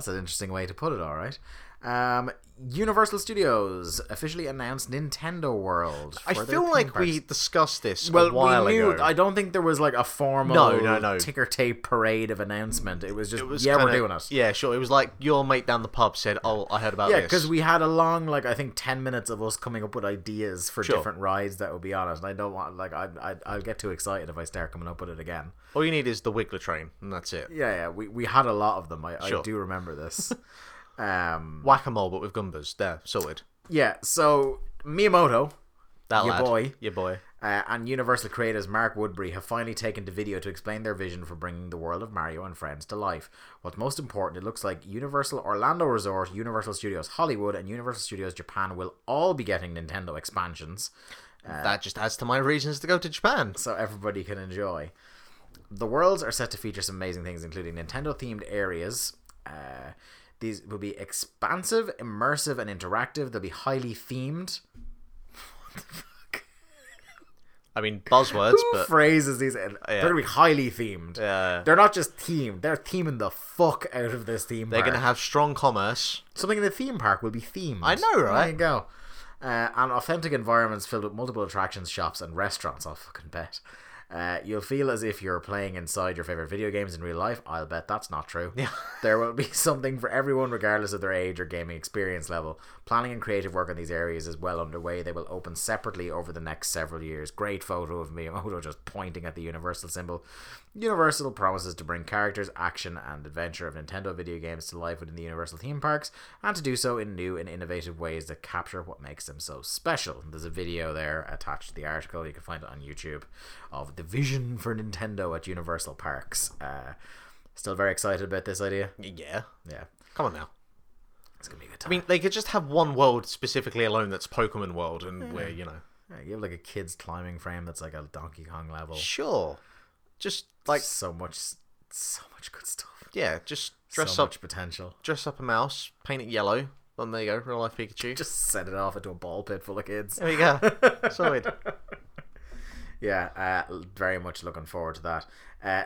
an interesting way to put it, all right. Um, Universal Studios officially announced Nintendo World. I feel like we discussed this Well, a while we knew. ago. I don't think there was like a formal No, no, no. ticker tape parade of announcement. It was just It was yeah, kinda- we're doing it. Yeah, sure. It was like your mate down the pub said, "Oh, I heard about Yeah, this." Yeah, because we had a long, like I think, ten minutes of us coming up with ideas for Sure. different rides that would be on it, and I don't want like I, I I'll get too excited if I start coming up with it again. all you need is the Wiggler train, and that's it. Yeah, yeah, we, we had a lot of them. I, I do remember this. um, Whack a mole, but with Goombas. There, sorted. yeah, so Miyamoto That Your lad. boy. Your boy. uh, and Universal creators Mark Woodbury have finally taken to video to explain their vision for bringing the world of Mario and friends to life. What's most important, it looks like Universal Orlando Resort, Universal Studios Hollywood, and Universal Studios Japan will all be getting Nintendo expansions. that just adds to my reasons to go to Japan. so everybody can enjoy. The worlds are set to feature some amazing things, including Nintendo themed areas. Uh, these will be expansive, immersive, and interactive. They'll be highly themed. I mean, buzzwords, Who but phrases these? They're going to be highly themed. Yeah. They're not just themed. They're theming the fuck out of this theme park. they're park. going to have strong commerce. Something in the theme park will be themed. I know, right? There you go. Uh, and authentic environments filled with multiple attractions, shops, and restaurants. I'll fucking bet. Uh, you'll feel as if you're playing inside your favorite video games in real life. I'll bet that's not true. Yeah. There will be something for everyone, regardless of their age or gaming experience level. Planning and creative work on these areas is well underway. They will open separately over the next several years. Great photo of Miyamoto just pointing at the Universal symbol. Universal promises to bring characters, action, and adventure of Nintendo video games to life within the Universal theme parks, and to do so in new and innovative ways that capture what makes them so special. There's a video there attached to the article. You can find it on YouTube of the vision for Nintendo at Universal Parks. Uh, still very excited about this idea. Yeah. Yeah, Come on now. it's gonna be a good time. I mean, they could just have one world specifically alone that's Pokemon World, and where you know, Yeah, you have like a kid's climbing frame that's like a Donkey Kong level. sure, just Like so much, so much good stuff. yeah, just dress so up, much potential. dress up a mouse, paint it yellow. And there you go, real life Pikachu. Just send it off into a ball pit full of kids. there you go. Sorted. Yeah, uh, very much looking forward to that. Uh,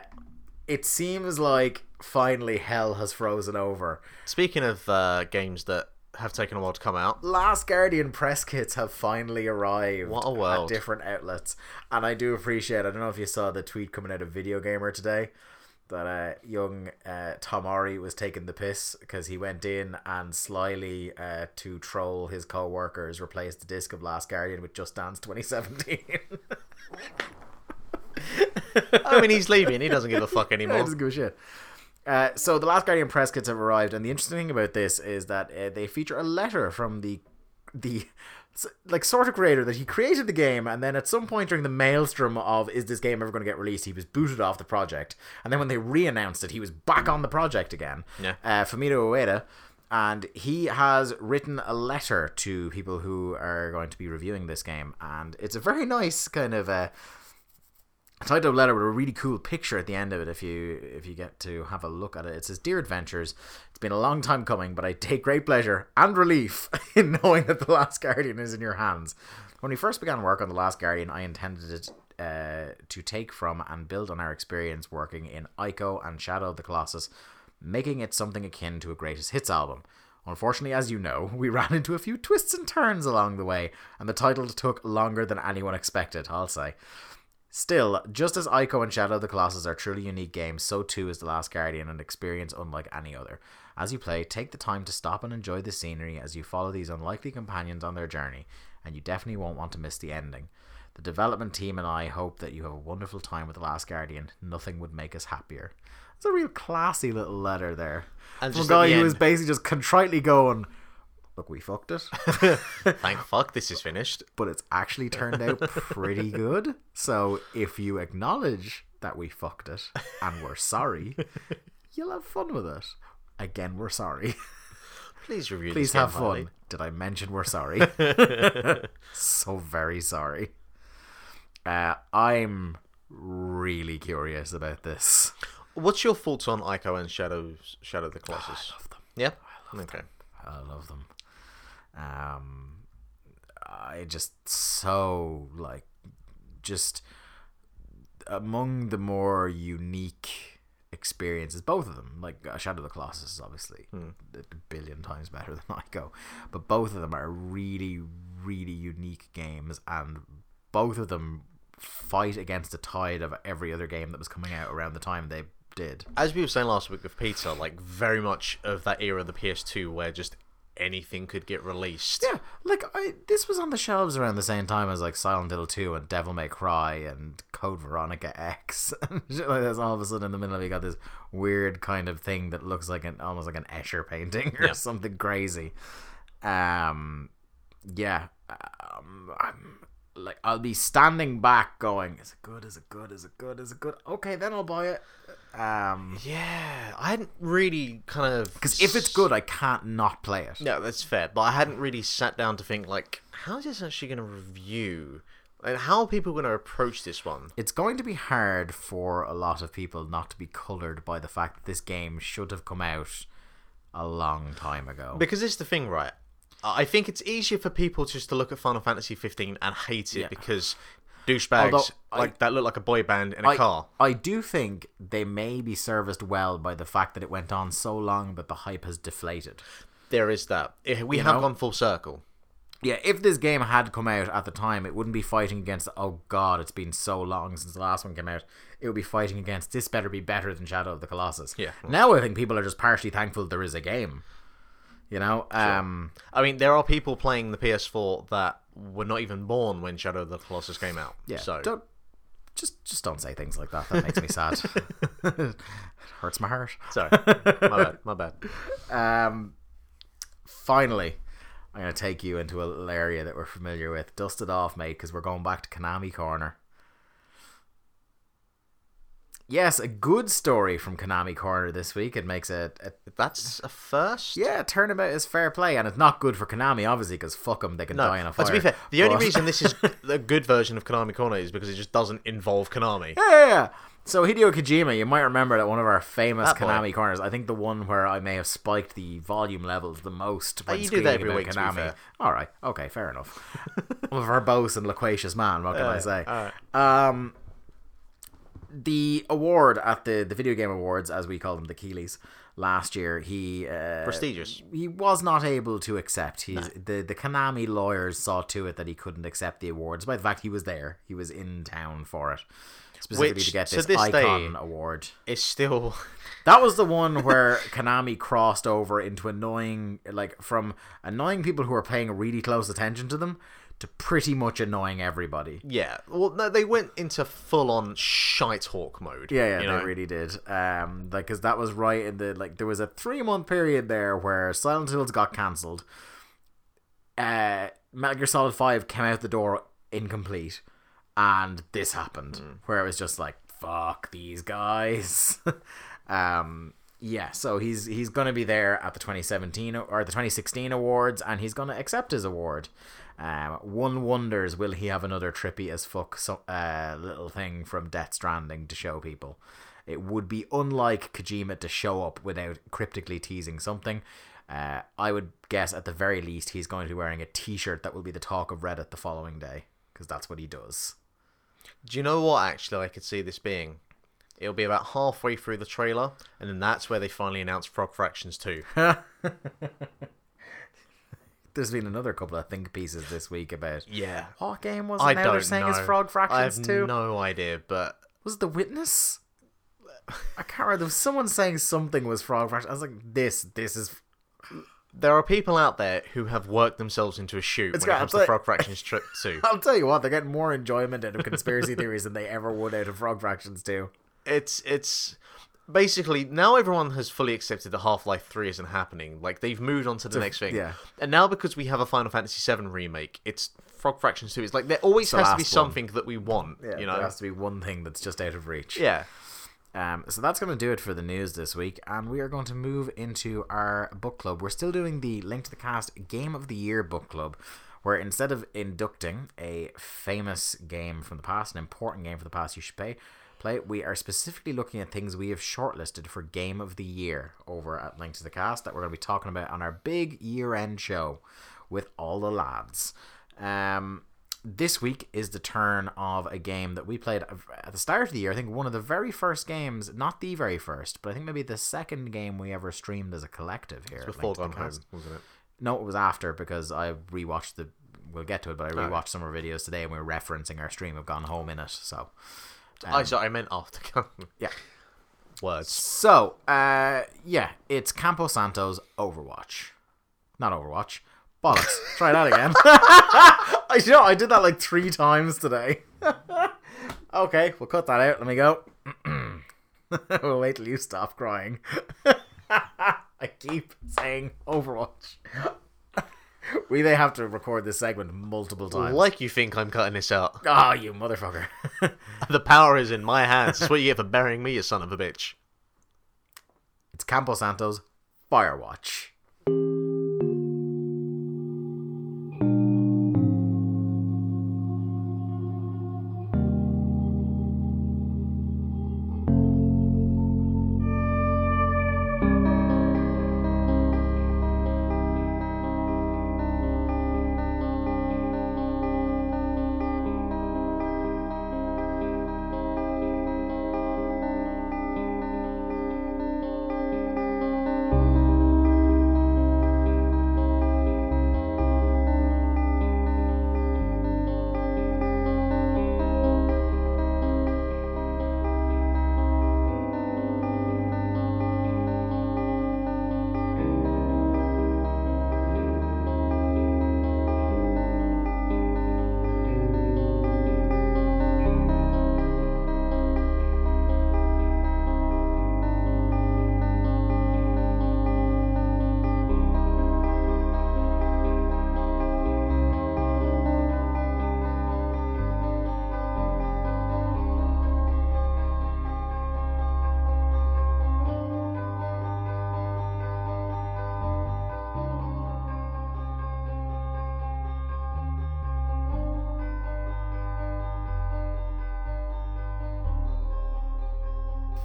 it seems like finally hell has frozen over. Speaking of uh, games that have taken a while to come out, Last Guardian press kits have finally arrived What a world. at different outlets, and I do appreciate. I don't know if you saw the tweet coming out of Video Gamer today that uh, young uh, Tom Orry was taking the piss because he went in and slyly uh, to troll his co-workers replaced the disc of Last Guardian with Just Dance 2017. I mean, he's leaving. He doesn't give a fuck anymore. doesn't give a shit. Uh, so the Last Guardian press kits have arrived, and the interesting thing about this is that uh, they feature a letter from the the like sort of creator that he created the game, and then at some point during the maelstrom of is this game ever going to get released, he was booted off the project, and then when they re-announced it, he was back on the project again. Yeah. Uh, Fumito Ueda. And he has written a letter to people who are going to be reviewing this game, and it's a very nice kind of uh, up letter with a really cool picture at the end of it if you if you get to have a look at it it says dear adventures it's been a long time coming but i take great pleasure and relief in knowing that the last guardian is in your hands when we first began work on the last guardian i intended it uh, to take from and build on our experience working in Ico and Shadow of the Colossus, making it something akin to a greatest hits album. Unfortunately, as you know, we ran into a few twists and turns along the way, and the title took longer than anyone expected, I'll say. Still, just as Ico and Shadow of the Colossus are truly unique games, so too is The Last Guardian an experience unlike any other. As you play, take the time to stop and enjoy the scenery as you follow these unlikely companions on their journey, and you definitely won't want to miss the ending. The development team and I hope that you have a wonderful time with The Last Guardian. Nothing would make us happier. It's a real classy little letter there. And From a just guy the who end- basically just contritely going, Look, we fucked it. Thank fuck, this is finished. but it's actually turned out pretty good. So if you acknowledge that we fucked it and we're sorry, you'll have fun with it. Again, we're sorry. Please review Please have fun. Did I mention we're sorry? so very sorry. Uh, I'm really curious about this. What's your thoughts on Ico and Shadows, Shadow the Colossus? I love them. Yeah? okay. I love them. Um, I just so like just among the more unique experiences, both of them. Like uh, Shadow of the Colossus is obviously a a billion times better than Ico, but both of them are really, really unique games, and both of them fight against the tide of every other game that was coming out around the time they did. As we were saying last week with Peter, like very much of that era of the PS2 where just anything could get released. Yeah, like I this was on the shelves around the same time as like Silent Hill 2 and Devil May Cry and Code Veronica X. and shit like this all of a sudden in the middle of it, you got this weird kind of thing that looks like an almost like an Escher painting or Yeah. something crazy. Um yeah, um, I'm like I'll be standing back going, is it good? Is it good? Is it good? Is it good? Okay, then I'll buy it. Um Yeah, I hadn't really kind of because if it's good, I can't not play it. No, that's fair. But I hadn't really sat down to think like, how is this actually going to review, and how are people going to approach this one? it's going to be hard for a lot of people not to be colored by the fact that this game should have come out a long time ago. Because this is the thing, right? I think it's easier for people just to look at Final Fantasy 15 and hate it Yeah. because douchebags Although I- like that look like a boy band in a I, car. I do think they may be serviced well by the fact that it went on so long that the hype has deflated. There is that. We You have know? gone full circle. Yeah, if this game had come out at the time, it wouldn't be fighting against, oh god, it's been so long since the last one came out. It would be fighting against, this better be better than Shadow of the Colossus. Yeah. Now I think people are just partially thankful there is a game. You know? Um, I mean, there are people playing the PS4 that were not even born when Shadow of the Colossus came out. yeah. So Don't, just, just don't say things like that. That makes me sad. it hurts my heart. sorry, my bad, my bad. Um, finally, I'm going to take you into a little area that we're familiar with. Dust it off, mate, because we're going back to Konami Corner. Yes, a good story from Konami Corner this week. It makes it, a That's a first. yeah, turnabout is fair play, and it's not good for Konami, obviously, because fuck them, they can No, die in a fire. but to be fair, the only reason this is the good version of Konami Corner is because it just doesn't involve Konami. Yeah, yeah, yeah. So Hideo Kojima, you might remember that one of our famous That. Konami corners. I think the one where I may have spiked the volume levels the most. When Oh, you do that every week, Konami. All right, okay, fair enough. I'm a verbose and loquacious man. What can I say? all Um, the award at the the video game awards, as we call them, the Keighleys, last year, he uh, Prestigious. he was not able to accept. He's the the Konami lawyers saw to it that he couldn't accept the awards. By the fact he was there, he was in town for it, specifically Which, to get to this, this day- icon award. It's still That was the one where Konami crossed over into annoying, like from annoying people who are paying really close attention to them to pretty much annoying everybody. yeah. Well, no, they went into full on shite hawk mode. Yeah, yeah, you they really did. Um, like, cause that was right in the like there was a three month period there where Silent Hills got cancelled. Uh, Metal Gear Solid Five came out the door incomplete, and this happened Hmm. where it was just like fuck these guys. um, yeah, so he's he's gonna be there at the 2017 or the 2016 awards, and he's gonna accept his award. Um, one wonders, will he have another trippy as fuck so, uh, little thing from Death Stranding to show people? It would be unlike Kojima to show up without cryptically teasing something. Uh, I would guess at the very least he's going to be wearing a T-shirt that will be the talk of Reddit the following day because that's what he does. Do you know what? Actually, I could see this being. It'll be about halfway through the trailer, and then that's where they finally announce Frog Fractions 2. There's been another couple of think pieces this week about Yeah. what game was I it now they're saying know. it's Frog Fractions I have too? no idea, but Was it The Witness? I can't remember. There was someone saying something was Frog Fractions. I was like, this, this is there are people out there who have worked themselves into a shoot It's when it got- comes to Frog Fractions Trip 2. I'll tell you what, they're getting more enjoyment out of conspiracy theories than they ever would out of Frog Fractions too. It's it's basically now everyone has fully accepted that Half Life Three isn't happening. Like they've moved on to the next thing. yeah. And now because we have a Final Fantasy VII remake, it's Frog Fractions Two. It's like there always the has to be last one. something that we want. Yeah, you know. there has to be one thing that's just out of reach. Yeah. Um, so that's going to do it for the news this week, and we are going to move into our book club. We're still doing the Link to the Cast Game of the Year book club, where instead of inducting a famous game from the past, an important game from the past you should play, play, we are specifically looking at things we have shortlisted for Game of the Year over at Link to the Cast that we're going to be talking about on our big year-end show with all the lads. Um, this week is the turn of a game that we played at the start of the year. I think one of the very first games, not the very first, but I think maybe the second game we ever streamed as a collective here. Link Gone Home, wasn't it? No, it was after because I rewatched the. We'll get to it, but I rewatched some of our videos today, and we were referencing our stream of Gone Home in it. So, I sorry, I meant after. Um, yeah. Words. So, uh, yeah, it's Campo Santo's Overwatch. Not Overwatch. Bollocks. Try that again. I you know I did that like three times today. okay, we'll cut that out. Let me go. we'll wait till you stop crying. I keep saying Overwatch. We may have to record this segment multiple times. Like you think I'm cutting this out. Oh, you motherfucker. The power is in my hands. That's what you get for burying me, you son of a bitch. it's Campo Santo's Firewatch.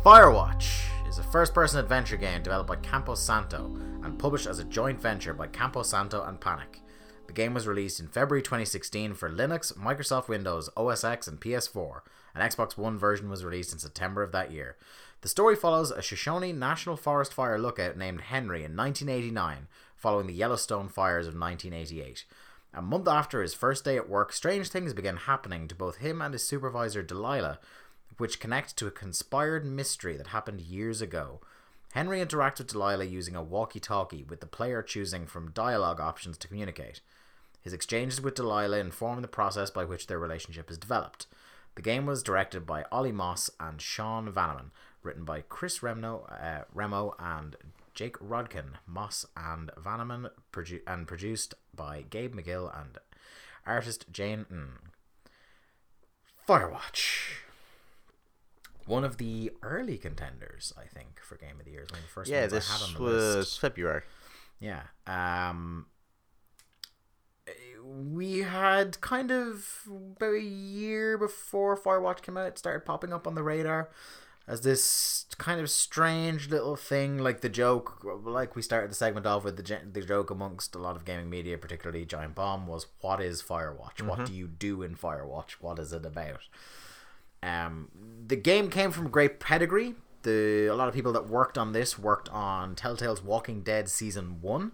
Firewatch is a first person adventure game developed by Campo Santo and published as a joint venture by Campo Santo and Panic. The game was released in February 2016 for Linux, Microsoft Windows, OS X, and PS4. An Xbox One version was released in September of that year. The story follows a Shoshone National Forest fire lookout named Henry in 1989, following the Yellowstone fires of 1988. A month after his first day at work, strange things began happening to both him and his supervisor Delilah, which connect to a conspired mystery that happened years ago. Henry interacts with Delilah using a walkie talkie, with the player choosing from dialogue options to communicate. His exchanges with Delilah inform the process by which their relationship is developed. The game was directed by Olly Moss and Sean Vanaman, written by Chris Remno, uh, Remo and Jake Rodkin, Moss and Vanaman, produ- and produced by Gabe McGill and artist Jane. Firewatch. One of the early contenders, I think, for Game of the Year. It's one of the first Yeah, this had on the was list. February. Yeah. Um we had kind of about a year before Firewatch came out, it started popping up on the radar as this kind of strange little thing, like the joke, like we started the segment off with the the joke amongst a lot of gaming media, particularly Giant Bomb, was what is Firewatch? What do you do in Firewatch? What is it about? Um, the game came from great pedigree. The a lot of people that worked on this worked on Telltale's Walking Dead season one,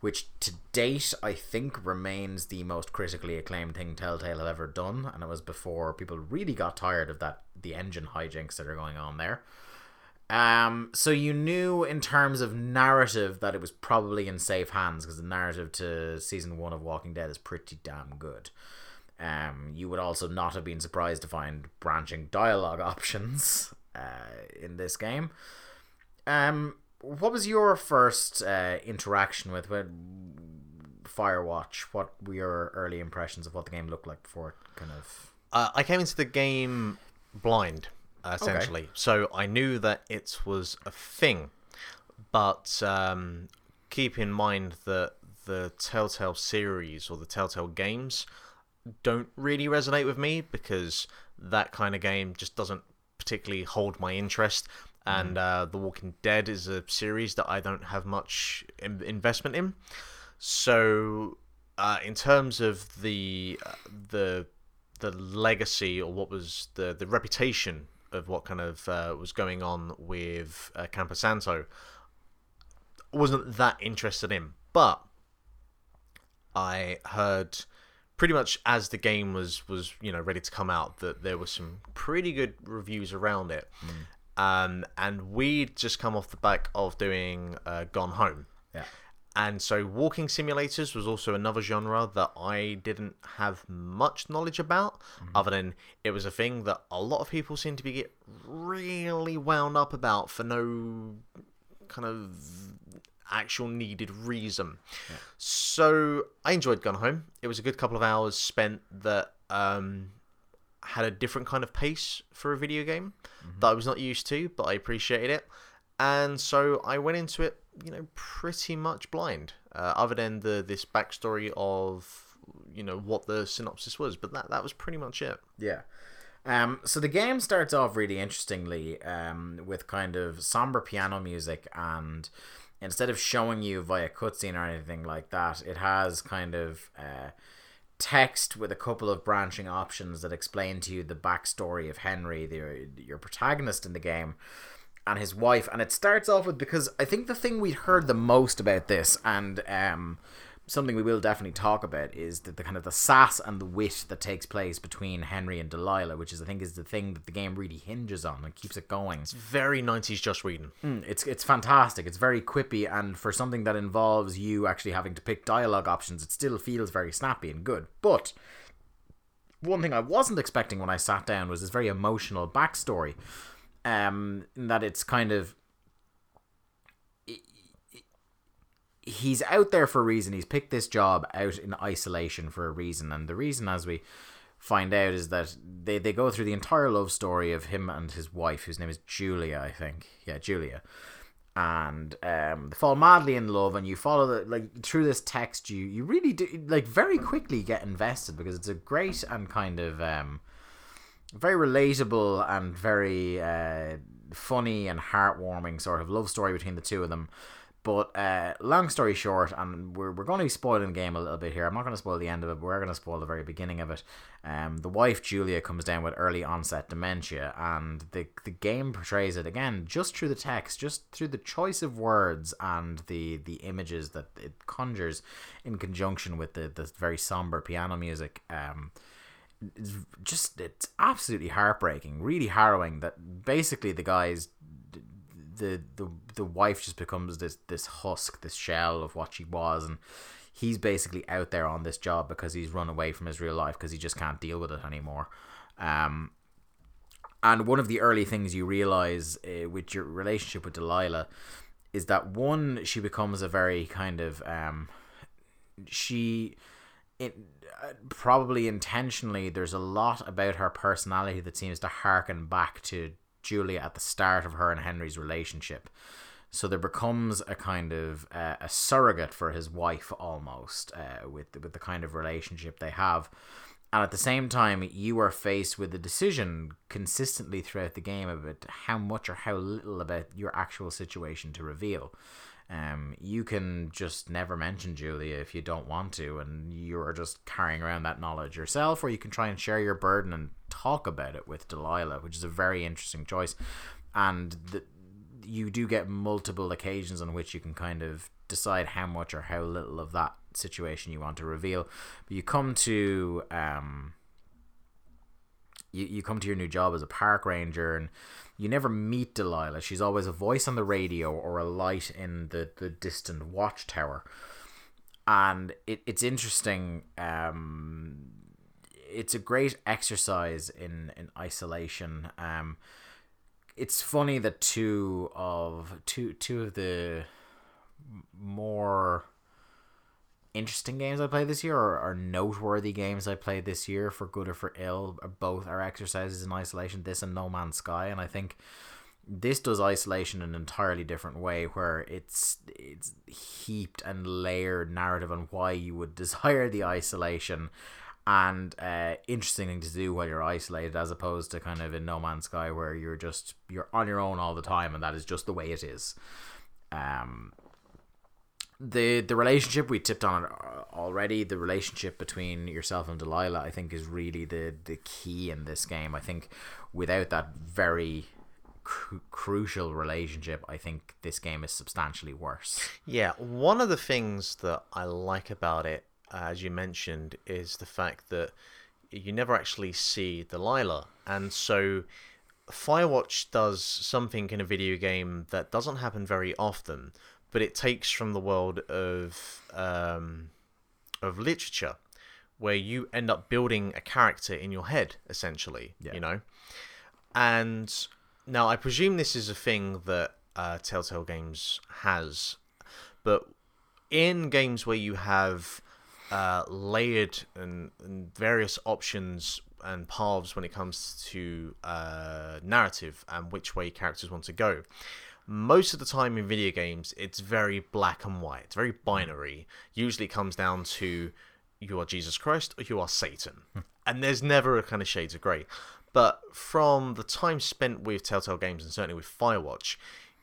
which to date I think remains the most critically acclaimed thing Telltale have ever done, and it was before people really got tired of that the engine hijinks that are going on there. Um, so you knew in terms of narrative that it was probably in safe hands because the narrative to season one of Walking Dead is pretty damn good. Um, you would also not have been surprised to find branching dialogue options uh, in this game. Um, what was your first uh, interaction with with Firewatch? What were your early impressions of what the game looked like before it kind of? Uh, I came into the game blind, essentially. So I knew that it was a thing, but um, keep in mind that the Telltale series or the Telltale games don't really resonate with me because that kind of game just doesn't particularly hold my interest. And uh, The Walking Dead is a series that I don't have much in- investment in. So, uh, in terms of the uh, the the legacy or what was the the reputation of what kind of uh, was going on with uh, Campo Santo, wasn't that interested in. But I heard pretty much as the game was was you know ready to come out that there were some pretty good reviews around it. Um, and we'd just come off the back of doing uh, Gone Home. Yeah. And so walking simulators was also another genre that I didn't have much knowledge about, other than it was a thing that a lot of people seem to be get really wound up about for no kind of actual needed reason. So I enjoyed Gone Home. It was a good couple of hours spent that um, had a different kind of pace for a video game that I was not used to, but I appreciated it. And so I went into it, you know, pretty much blind, uh, other than the this backstory of, you know, what the synopsis was. But that that was pretty much it. Yeah. Um, so the game starts off really interestingly um, with kind of somber piano music, and instead of showing you via cutscene or anything like that, it has kind of uh, text with a couple of branching options that explain to you the backstory of Henry, the, your protagonist in the game, and his wife. And it starts off with because I think the thing we'd heard the most about this, and um, something we will definitely talk about, is the, the kind of the sass and the wit that takes place between Henry and Delilah, which is I think is the thing that the game really hinges on and keeps it going. It's very 90s Joss Whedon. Mm, it's it's fantastic. It's very quippy, and for something that involves you actually having to pick dialogue options, it still feels very snappy and good. But one thing I wasn't expecting when I sat down was this very emotional backstory. Um, in that it's kind of he's out there for a reason. He's picked this job out in isolation for a reason, and the reason, as we find out, is that they they go through the entire love story of him and his wife, whose name is Julia, I think. Yeah, Julia. And um, they fall madly in love, and you follow the like through this text. You you really do like very quickly get invested because it's a great and kind of um, very relatable and very uh, funny and heartwarming sort of love story between the two of them. But uh, long story short, and we're, we're going to be spoiling the game a little bit here. I'm not going to spoil the end of it, but we're going to spoil the very beginning of it. Um, the wife, Julia, comes down with early onset dementia, and the, the game portrays it again just through the text, just through the choice of words and the, the images that it conjures in conjunction with the, the very somber piano music. Um, it's just it's absolutely heartbreaking, really harrowing that basically the guys the the the wife just becomes this this husk, this shell of what she was, and he's basically out there on this job because he's run away from his real life because he just can't deal with it anymore. Um, and one of the early things you realize uh, with your relationship with Delilah is that one, she becomes a very kind of um, she it uh, probably intentionally there's a lot about her personality that seems to harken back to Julia at the start of her and Henry's relationship. So there becomes a kind of uh, a surrogate for his wife almost uh, with with the kind of relationship they have. And at the same time, you are faced with a decision consistently throughout the game about how much or how little about your actual situation to reveal. Um, you can just never mention Julia if you don't want to, and you're just carrying around that knowledge yourself, or you can try and share your burden and talk about it with Delilah, which is a very interesting choice. And the, you do get multiple occasions on which you can kind of decide how much or how little of that situation you want to reveal. But you come to um, you, you come to your new job as a park ranger and you never meet Delilah. She's always a voice on the radio or a light in the, the distant watchtower. And it, it's interesting. Um, it's a great exercise in, in isolation. Um, it's funny that two of two two of the more interesting games I played this year or, or noteworthy games I played this year for good or for ill both are exercises in isolation. This and No Man's Sky and I think this does isolation in an entirely different way where it's it's heaped and layered narrative on why you would desire the isolation and uh, interesting thing to do while you're isolated as opposed to kind of in No Man's Sky where you're just you're on your own all the time and that is just the way it is. Um the the relationship we tipped on already the relationship between yourself and Delilah I think is really the the key in this game. I think without that very cru- crucial relationship I think this game is substantially worse. Yeah, one of the things that I like about it, as you mentioned, is the fact that you never actually see Delilah, and so Firewatch does something in a video game that doesn't happen very often, but it takes from the world of um, of literature, where you end up building a character in your head, essentially. Yeah. You know, and now I presume this is a thing that uh, Telltale Games has, but in games where you have uh, layered and, and various options and paths when it comes to uh, narrative and which way characters want to go. Most of the time in video games, it's very black and white, it's very hmm. binary. Usually, it comes down to you are Jesus Christ or you are Satan, hmm. and there's never a kind of shades of grey. But from the time spent with Telltale Games and certainly with Firewatch,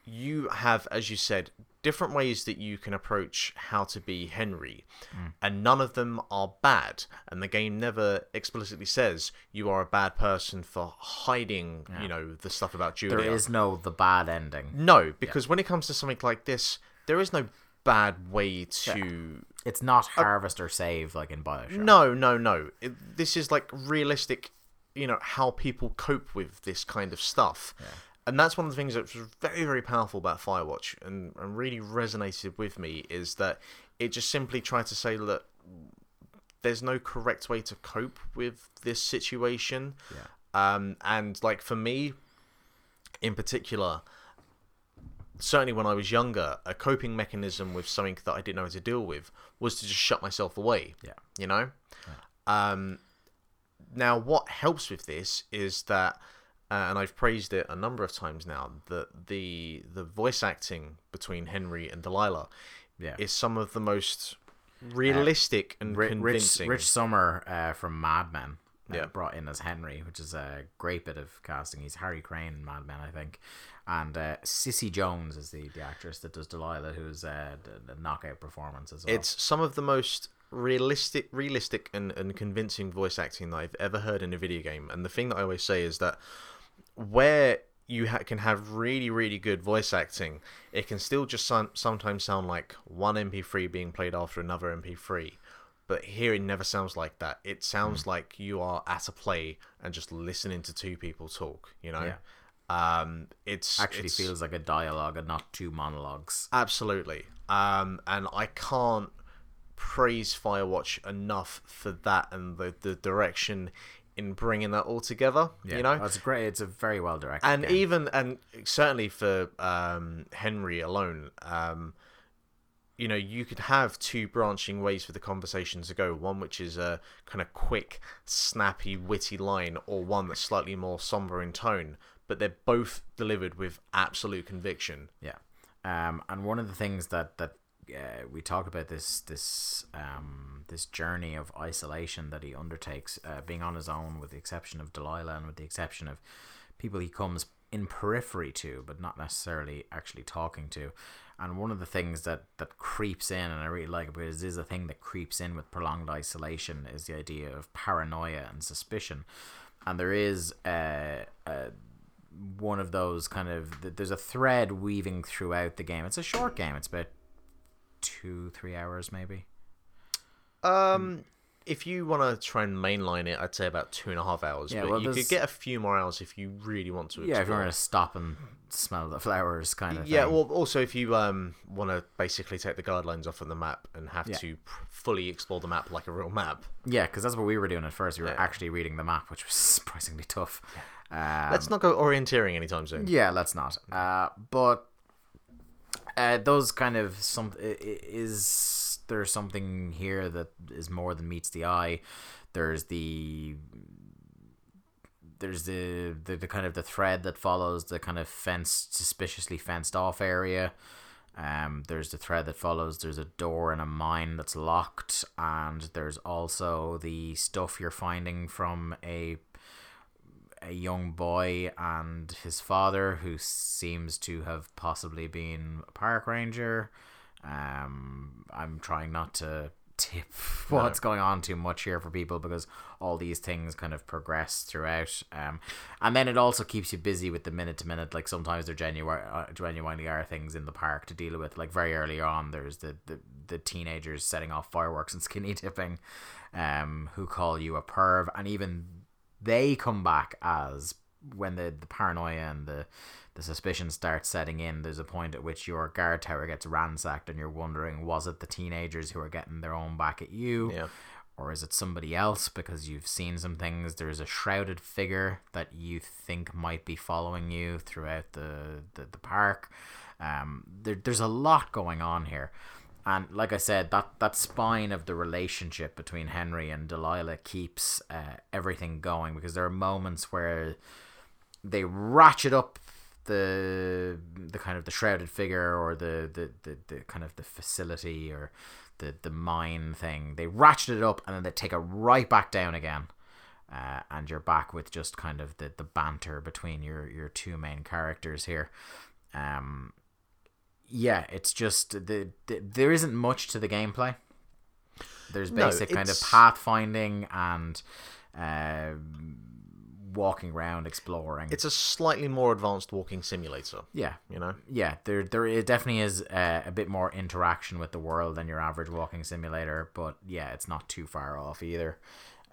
you have, as you said, different ways that you can approach how to be Henry, mm. and none of them are bad. And the game never explicitly says you are a bad person for hiding, you know, the stuff about Julia. there is no the bad ending no, because when it comes to something like this, there is no bad way to. it's not uh, harvest or save like in Bioshock No, no, no. It, this is like realistic, you know, how people cope with this kind of stuff. And that's one of the things that was very, very powerful about Firewatch and, and really resonated with me is that it just simply tried to say that there's no correct way to cope with this situation. Yeah. Um, and like for me, in particular, certainly when I was younger, a coping mechanism with something that I didn't know how to deal with was to just shut myself away. Yeah. You know? Um, now, what helps with this is that, uh, and I've praised it a number of times now, that the the voice acting between Henry and Delilah Yeah. is some of the most realistic and Ri- Rich, convincing. Rich Sommer uh, from Mad Men uh, Yeah. brought in as Henry, which is a great bit of casting. He's Harry Crane in Mad Men, I think, and uh, Cissy Jones is the, the actress that does Delilah, who's uh, the, the knockout performance as well. It's some of the most realistic, realistic and, and convincing voice acting that I've ever heard in a video game. And the thing that I always say is that where you ha- can have really, really good voice acting, it can still just some- sometimes sound like one MP3 being played after another MP3. But here it never sounds like that. It sounds like you are at a play and just listening to two people talk. You know, um, it's actually it's- feels like a dialogue and not two monologues. Absolutely. Um, and I can't praise Firewatch enough for that and the, the direction in bringing that all together. Yeah, You know, it's great. It's a very well directed. and game. even and certainly for um, Henry alone, um, you know, you could have two branching ways for the conversation to go. One which is a kind of quick, snappy, witty line, or one that's slightly more somber in tone. But they're both delivered with absolute conviction. Yeah, um, and one of the things that that uh, we talk about this this um, this journey of isolation that he undertakes, uh, being on his own, with the exception of Delilah and with the exception of people he comes in periphery to, but not necessarily actually talking to. And one of the things that that creeps in, and I really like it because it is a thing that creeps in with prolonged isolation, is the idea of paranoia and suspicion. And there is uh, a one of those kind of th- there's a thread weaving throughout the game. It's a short game. It's about two three hours maybe. Um, if you want to try and mainline it, I'd say about two and a half hours. Yeah, but well, you could get a few more hours if you really want to. Yeah, if you explore. want to stop and smell the flowers, kind of. Yeah, thing. well, also if you um want to basically take the guidelines off of the map and have Yeah. to pr- fully explore the map like a real map. yeah, because that's what we were doing at first. We were Yeah. actually reading the map, which was surprisingly tough. Um, Let's not go orienteering anytime soon. Yeah, let's not. Uh, but uh, those kind of some is there something here that is more than meets the eye. There's the there's the, the, the kind of the thread that follows the kind of fenced suspiciously fenced off area. Um, there's the thread that follows. There's a door in a mine that's locked, and there's also the stuff you're finding from a a young boy and his father, who seems to have possibly been a park ranger. Um, I'm trying not to tip what's going on too much here for people because all these things kind of progress throughout. Um, and then it also keeps you busy with the minute to minute. Like sometimes there genuine, uh, genuinely are things in the park to deal with. Like very early on, there's the the, the teenagers setting off fireworks and skinny dipping, um, who call you a perv, and even they come back as when the, the paranoia and the the suspicion starts setting in there's a point at which your guard tower gets ransacked and you're wondering was it the teenagers who are getting their own back at you? Yeah. or is it somebody else? Because you've seen some things. There's a shrouded figure that you think might be following you throughout the the, the park. Um there, there's a lot going on here and like I said, that that spine of the relationship between Henry and Delilah keeps uh, everything going because there are moments where they ratchet up the the kind of the shrouded figure or the the, the, the kind of the facility or the the mine thing. They ratchet it up and then they take it right back down again. Uh, and you're back with just kind of the, the banter between your, your two main characters here. Um, yeah, it's just the, the there isn't much to the gameplay. There's No, basic kind of pathfinding and uh, walking around exploring. It's a slightly more advanced walking simulator. yeah, You know. yeah. There there it definitely is uh, a bit more interaction with the world than your average walking simulator, but yeah, it's not too far off either.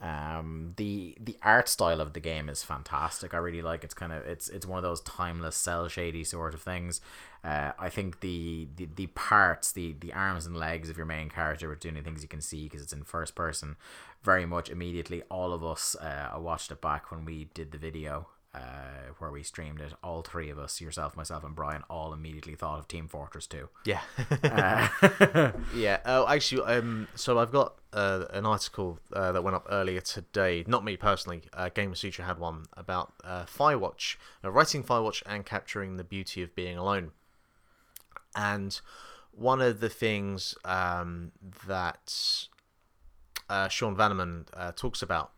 Um, the the art style of the game is fantastic. I really like. It's kind of it's it's one of those timeless cell shady sort of things. Uh, I think the, the the parts, the the arms and legs of your main character, with doing things you can see because it's in first person, very much immediately. All of us, uh, I watched it back when we did the video. Uh, where we streamed it, all three of us, yourself, myself, and Brian, all immediately thought of Team Fortress 2. Yeah. Uh, Yeah. Oh, actually, um, so I've got uh, an article uh, that went up earlier today. Not me personally. Uh, Gamasutra had one about uh, Firewatch, uh, writing Firewatch and capturing the beauty of being alone. And one of the things um, that uh, Sean Vanaman uh, talks about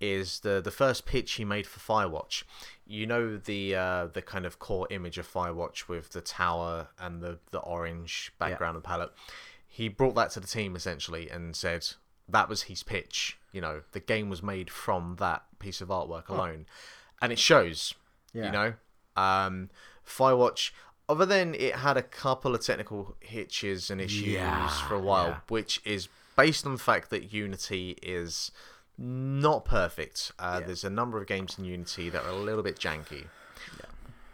is the the first pitch he made for Firewatch. You know the uh, the kind of core image of Firewatch with the tower and the the orange background and palette. He brought that to the team essentially and said that was his pitch. You know, the game was made from that piece of artwork alone, and it shows. Yeah. You know, um, Firewatch. Other than it had a couple of technical hitches and issues Yeah, for a while, yeah. which is based on the fact that Unity is not perfect. Uh, Yeah. There's a number of games in Unity that are a little bit janky.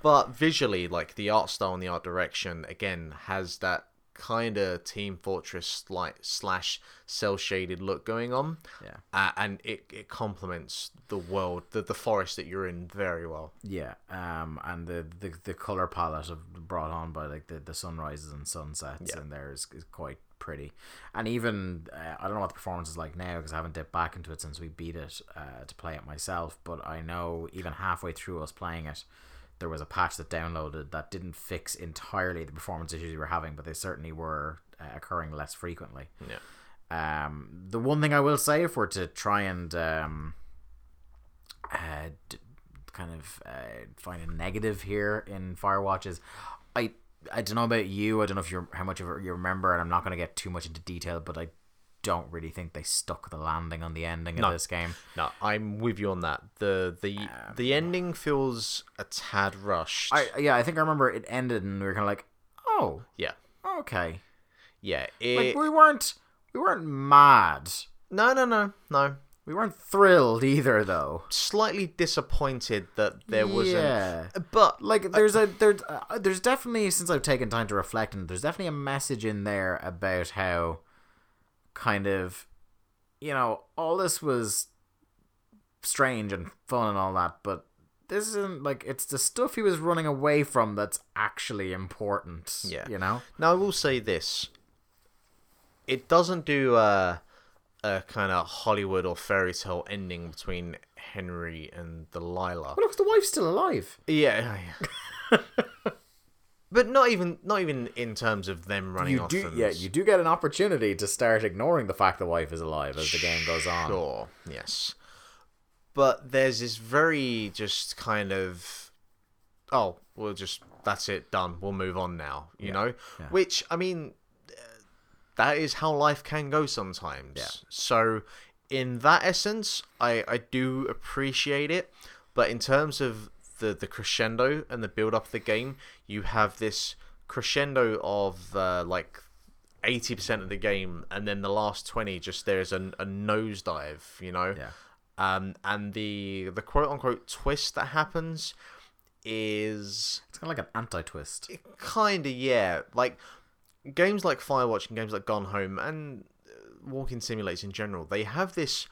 But visually, like the art style and the art direction, again, has that kind of Team Fortress like slash cell shaded look going on. Yeah. Uh, and it, it complements the world, the, the forest that you're in very well. Yeah, um, and the, the the color palette of brought on by like the, the sunrises and sunsets Yeah. in there is, is quite pretty, and even uh, I don't know what the performance is like now because I haven't dipped back into it since we beat it uh, to play it myself. But I know even halfway through us playing it, there was a patch that downloaded that didn't fix entirely the performance issues we were having, but they certainly were uh, occurring less frequently. Yeah. Um, the one thing I will say, if we're to try and um, uh, d- kind of uh, find a negative here in Firewatch is, I I don't know about you. I don't know if you're how much of it you remember, and I'm not going to get too much into detail, but I don't really think they stuck the landing on the ending No. of this game. No, I'm with you on that. The the um, the ending feels a tad rushed. I yeah, I think I remember it ended, and we were kind of like, oh, yeah. okay. Yeah. It, Like we weren't we weren't mad. no, no, no, no. We weren't thrilled either, though. Slightly disappointed that there wasn't. Yeah. But like there's a there's uh, there's definitely since I've taken time to reflect and there's definitely a message in there about how kind of you know all this was strange and fun and all that but this isn't like it's the stuff he was running away from that's actually important Yeah. you know Now I will say this: it doesn't do a, a kind of Hollywood or fairy tale ending between Henry and Delilah. well look the wife's still alive Yeah, yeah. but not even not even in terms of them running you off. do yeah you do get an opportunity to start ignoring the fact the wife is alive as the game goes on Sure, yes. But there's this very just kind of, oh, we'll just that's it, done. We'll move on now. You know, yeah. which I mean, that is how life can go sometimes. Yeah. So, in that essence, I I do appreciate it, but in terms of the the crescendo and the build up of the game, you have this crescendo of uh, like eighty percent of the game, and then the last twenty, just there's a, a nosedive, you know. Yeah. Um, and the the quote unquote twist that happens is it's kind of like an anti-twist kind of yeah, like games like Firewatch and games like Gone Home and uh, walking simulators in general. They have this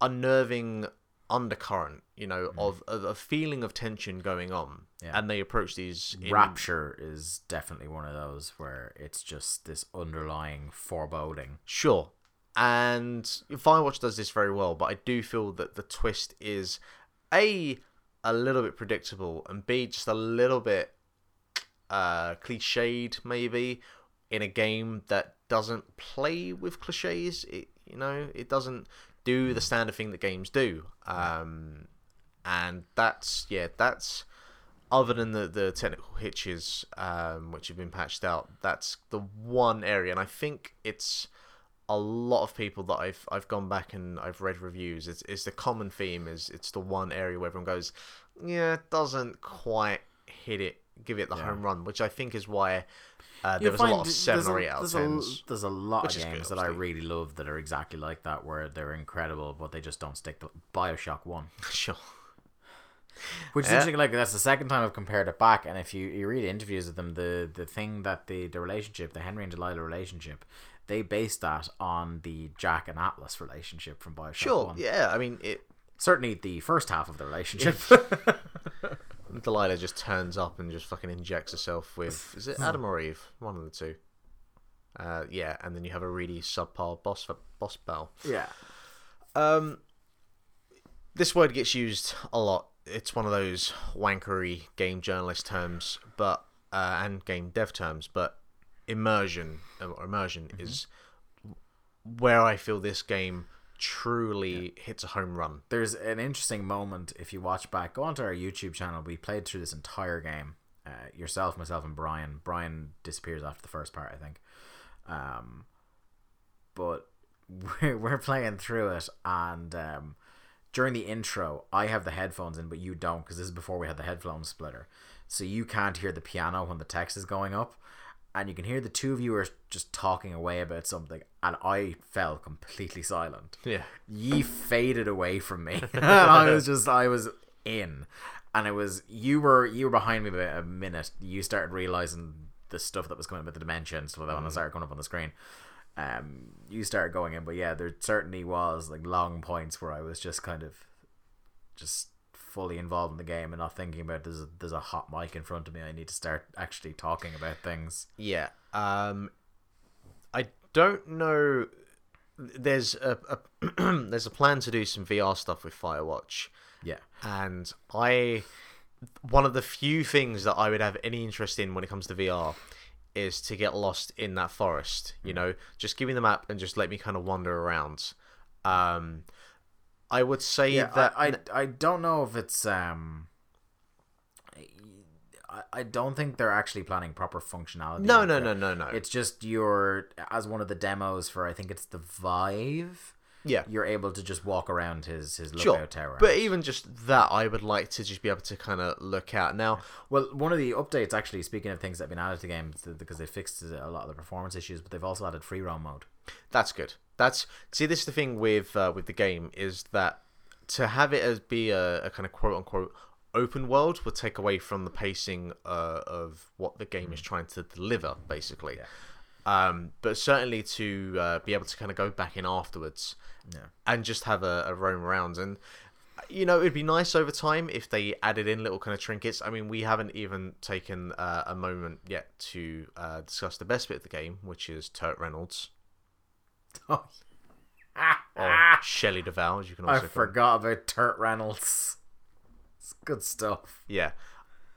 unnerving undercurrent, you know, of, of a feeling of tension going on, Mm. Yeah. and they approach these in, Rapture is definitely one of those where it's just this underlying foreboding. Sure. And Firewatch does this very well, but I do feel that the twist is A a little bit predictable and B just a little bit uh cliched maybe in a game that doesn't play with cliches. It you know, it doesn't do the standard thing that games do. Um and that's yeah, that's other than the, the technical hitches um, which have been patched out, that's the one area, and I think it's a lot of people that I've I've gone back and I've read reviews. It's it's the common theme is it's the one area where everyone goes, yeah, it doesn't quite hit it, give it the Yeah. home run, which I think is why uh, there was a lot of seven or eight out there's a, there's a lot of is good, games that I really love that are exactly like that, where they're incredible, but they just don't stick. To Bioshock One, sure. which is Yeah. interesting. Like that's the second time I've compared it back, and if you, you read interviews with them, the the thing that the the relationship, the Henry and Delilah relationship, they based that on the Jack and Atlas relationship from Bioshock Sure, One. yeah. I mean, it Certainly the first half of the relationship. Delilah just turns up and just fucking injects herself with is it Adam or Eve? One of the two. Uh, yeah, and then you have a really subpar boss boss battle. yeah. Um, this word gets used a lot. It's one of those wankery game journalist terms, but uh, and game dev terms. But immersion or immersion is where I feel this game truly hits a home run. There's an interesting moment if you watch back. Go onto our YouTube channel. We played through this entire game. Uh, yourself, myself, and Brian. Brian disappears after the first part, I think. Um, but we're, we're playing through it, and um, during the intro, I have the headphones in, but you don't because this is before we had the headphone splitter. So you can't hear the piano when the text is going up, and you can hear the two of you are just talking away about something, and I fell completely silent. Yeah. Ye faded away from me, I was just I was in, and it was you were you were behind me about a minute. You started realizing the stuff that was coming up with the dementia and stuff that when started coming up on the screen um you started going in but yeah there certainly was like long points where i was just kind of just fully involved in the game and not thinking about there's a, there's a hot mic in front of me i need to start actually talking about things Yeah. Um, I don't know. There's a, a there's a plan to do some VR stuff with Firewatch, yeah and I one of the few things that I would have any interest in when it comes to VR is to get lost in that forest. You know, just give me the map and just let me kind of wander around. Um, I would say yeah that I, I i don't know if it's um I, I don't think they're actually planning proper functionality no, no, no, no, no. it's just your as one of the demos for i think it's the vive yeah, you're able to just walk around his his lookout sure. tower. But even just that, I would like to just be able to kind of look at now. well, one of the updates actually, speaking of things that have been added to games, th- because they fixed a lot of the performance issues, but they've also added free roam mode. That's good. That's see. This is the thing with uh, with the game is that to have it as be a, a kind of quote unquote open world would take away from the pacing uh, of what the game is trying to deliver, basically. Um, but certainly to uh, be able to kind of go back in afterwards Yeah. and just have a, a roam around and you know it'd be nice over time if they added in little kind of trinkets i mean we haven't even taken uh, a moment yet to uh, discuss the best bit of the game which is turt reynolds Oh, or Shelley Duvall, as you can I also call him. forgot about Turt Reynolds. It's good stuff. Yeah.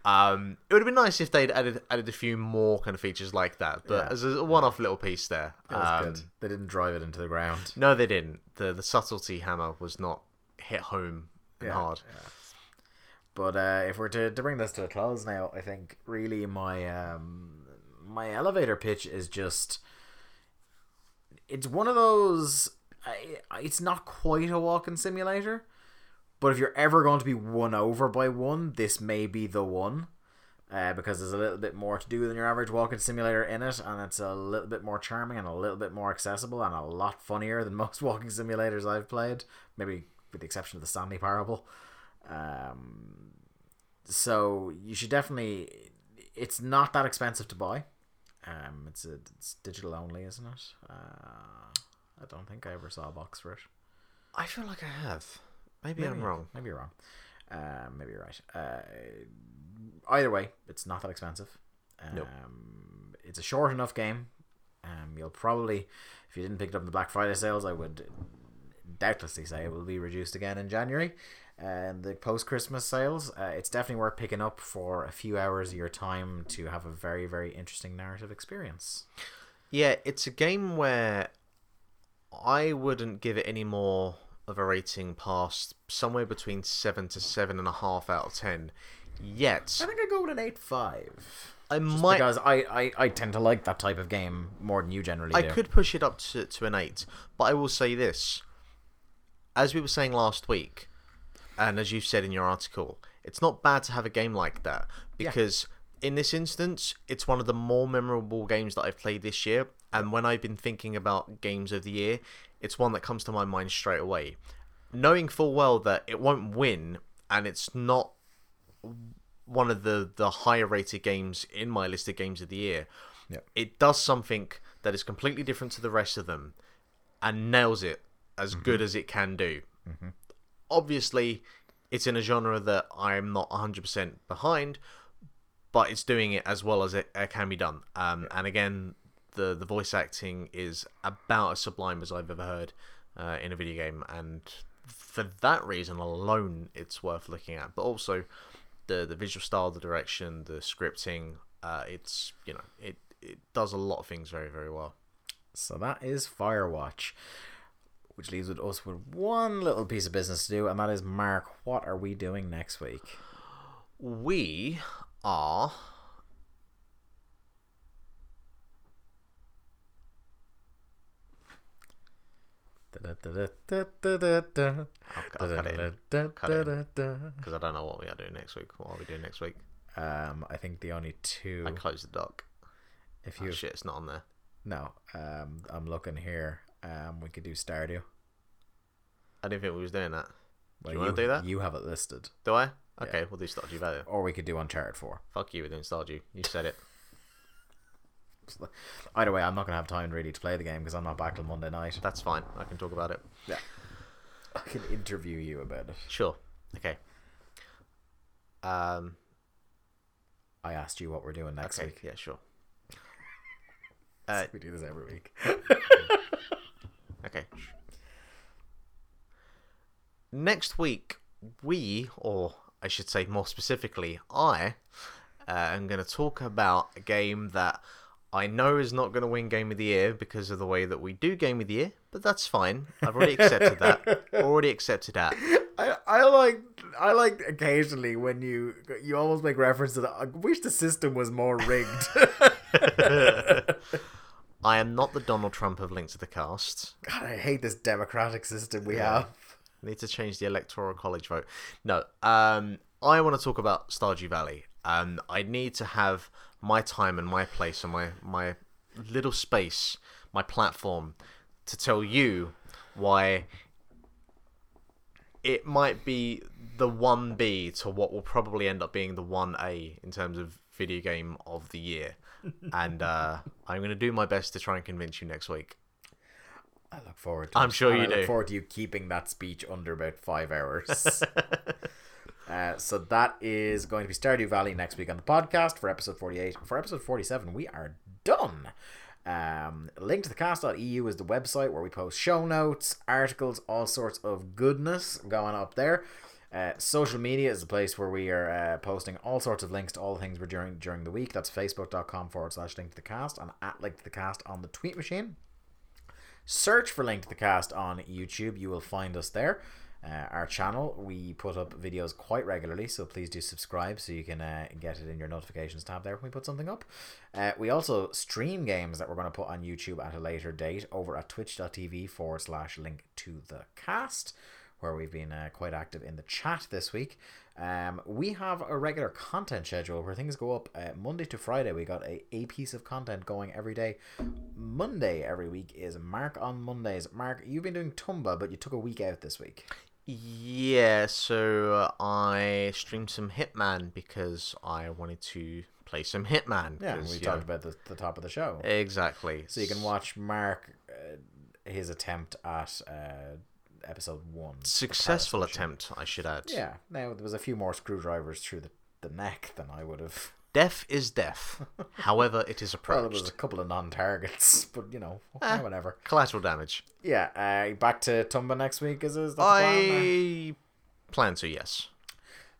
Um, it would have been nice if they'd added added a few more kind of features like that, but Yeah. as a one-off little piece there. It was um, good. They didn't drive it into the ground. No, they didn't. the The subtlety hammer was not hit home and Yeah, hard. But uh, if we're to, to bring this to a close now, I think really my um, my elevator pitch is just it's one of those. It's not quite a walking simulator, but if you're ever going to be won over by one, this may be the one. Uh, because there's a little bit more to do than your average walking simulator in it, and it's a little bit more charming and a little bit more accessible and a lot funnier than most walking simulators I've played. Maybe with the exception of the Stanley Parable. Um, so you should definitely. It's not that expensive to buy. Um, it's a, it's digital only, isn't it? Uh, I don't think I ever saw a box for it. I feel like I have. Maybe, I'm wrong. Maybe you're wrong. Uh, maybe you're right. Uh, either way, it's not that expensive. Um, Nope. It's a short enough game. Um, you'll probably, if you didn't pick it up in the Black Friday sales, I would doubtlessly say it will be reduced again in January. And the post Christmas sales, uh, it's definitely worth picking up for a few hours of your time to have a very, very interesting narrative experience. Yeah, it's a game where I wouldn't give it any more of a rating past somewhere between seven to seven and a half out of ten. Yet I think I go with an eight five. I Just might because I, I, I tend to like that type of game more than you generally do. I do. could push it up to, to an 8, but I will say this. As we were saying last week, and as you've said in your article, it's not bad to have a game like that because in this instance, it's one of the more memorable games that I've played this year. And when I've been thinking about games of the year, it's one that comes to my mind straight away. Knowing full well that it won't win and it's not one of the, the higher rated games in my list of games of the year, Yep. it does something that is completely different to the rest of them and nails it as mm-hmm. good as it can do. Mm-hmm. Obviously, it's in a genre that I'm not 100% behind, but it's doing it as well as it, it can be done. Um, And again, the, the voice acting is about as sublime as I've ever heard uh, in a video game. And for that reason alone, it's worth looking at. But also, the, the visual style, the direction, the scripting, uh, it's, you know, it, it does a lot of things very, very well. So that is Firewatch. Which leaves with us with one little piece of business to do, and that is Mark. What are we doing next week? We are. I'll, I'll cut it in. Cut it in. Because I don't know what we are doing next week. What are we doing next week? Um, I think the only two. I closed the doc. If Oh you shit, it's not on there. no, um, I'm looking here. Um, we could do Stardew. I didn't think we was doing that. Well, you want to do that? You have it listed, Do I? Okay, we'll do Stardew Valley. or we could do Uncharted Four. Fuck you, we're doing Stardew. You said it. Either way, I'm not gonna have time really to play the game because I'm not back till Monday night. That's fine. I can talk about it. Yeah, I can interview you about it. Sure. Okay. Um. I asked you what we're doing next Okay. week. Yeah. Sure. Uh, we do this every week. Okay. Next week, we, or I should say more specifically, I uh, am going to talk about a game that I know is not going to win Game of the Year because of the way that we do Game of the Year, but that's fine. I've already accepted that. Already accepted that. I, I like I like occasionally when you you almost make reference to that. I wish the system was more rigged. I am not the Donald Trump of Link to the Cast. God, I hate this democratic system we have. Need to change the electoral college vote. No, um, I want to talk about Stardew Valley. Um, I need to have my time and my place and my my little space, my platform, to tell you why it might be the one B to what will probably end up being the one A in terms of video game of the year. And uh, I'm going to do my best to try and convince you next week. I look forward to I'm it. sure And you I look do. forward to you keeping that speech under about five hours. uh, so that is going to be Stardew Valley next week on the podcast for episode 48. For episode 47, we are done. Um, link to the cast.eu is the website where we post show notes, articles, all sorts of goodness going up there. Uh, social media is the place where we are uh, posting all sorts of links to all the things we're doing during the week. That's facebook.com forward slash link to the cast and at link to the cast on the tweet machine. Search for Link to the Cast on YouTube. You will find us there. Uh, our channel, we put up videos quite regularly, so please do subscribe so you can uh, get it in your notifications tab there when we put something up. Uh, we also stream games that we're going to put on YouTube at a later date over at twitch.tv forward slash link to the cast, where we've been uh, quite active in the chat this week. Um, we have a regular content schedule where things go up uh, Monday to Friday. We got a, a piece of content going every day. Monday every week is Mark on Mondays. Mark, you've been doing Tumba, but you took a week out this week. Yeah, so uh, I streamed some Hitman because I wanted to play some Hitman. Yeah, we talked know, about the, the top of the show. exactly. So you can watch Mark uh, his attempt at uh, episode one. successful attempt, I should add. Yeah. Now there was a few more screwdrivers through the, the neck than I would have. Death is death. However, it is Well, approached. there was a couple of non-targets, but you know, Eh. whatever. Collateral damage. Yeah. Uh, back to Tumba next week. Is, is that the plan, I plan to, yes.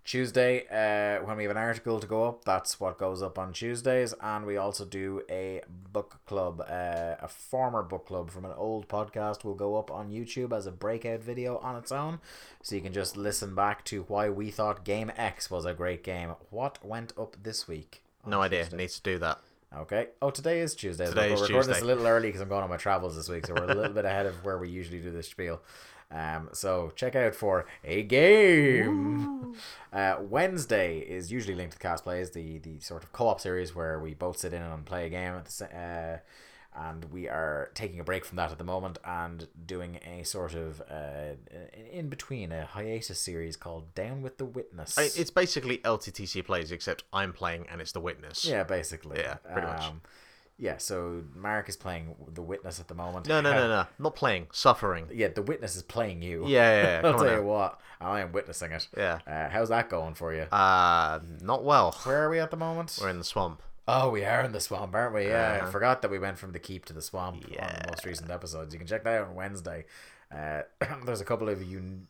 Tuesday, uh, when we have an article to go up, that's what goes up on Tuesdays, and we also do a book club. Uh, a former book club from an old podcast will go up on YouTube as a breakout video on its own, so you can just listen back to why we thought Game X was a great game. What went up this week? No idea. Tuesday? Need to do that. Okay. Oh, today is Tuesday. Today We're is recording this a little early because I'm going on my travels this week, so we're a little bit ahead of where we usually do this spiel. Um, so check out for a game. Uh, Wednesday is usually linked to Cast Plays, the the sort of co-op series where we both sit in and play a game at the sa- uh, and we are taking a break from that at the moment and doing a sort of uh, in between a hiatus series called Down with the Witness. It's basically LTTC plays, except I'm playing and it's the witness. yeah, basically. Yeah, pretty much. Yeah, so Mark is playing the Witness at the moment. No, no, no, no. Not playing. Suffering. Yeah, the Witness is playing you. Yeah, yeah, yeah. I'll tell you what, I am witnessing it. Yeah. Uh, how's that going for you? Uh, not well. Where are we at the moment? We're in the swamp. Oh, we are in the swamp, aren't we? Yeah, I Uh-huh. forgot that we went from the keep to the swamp on the most recent episodes. You can check that out on Wednesday. Uh, there's a couple of un-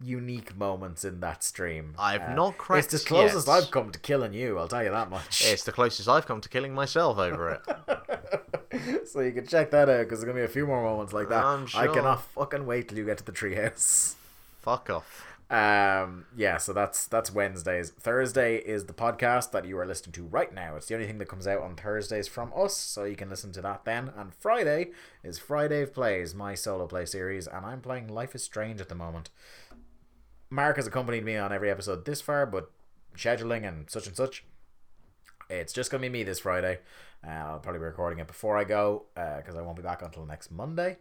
unique moments in that stream. I've Uh, not It's cracked the closest yet. I've come to killing you. I'll tell you that much. It's the closest I've come to killing myself over it. so you can check that out because there's gonna be a few more moments like that. I'm I cannot fucking wait till you get to the treehouse. Fuck off. Um, yeah, so that's that's Wednesdays. Thursday is the podcast that you are listening to right now. It's the only thing that comes out on Thursdays from us, so you can listen to that then. And Friday is Friday of Plays, my solo play series, and I'm playing Life is Strange at the moment. Mark has accompanied me on every episode this far, but scheduling and such and such. It's just gonna be me this Friday. Uh, I'll probably be recording it before I go because I won't be back until next Monday.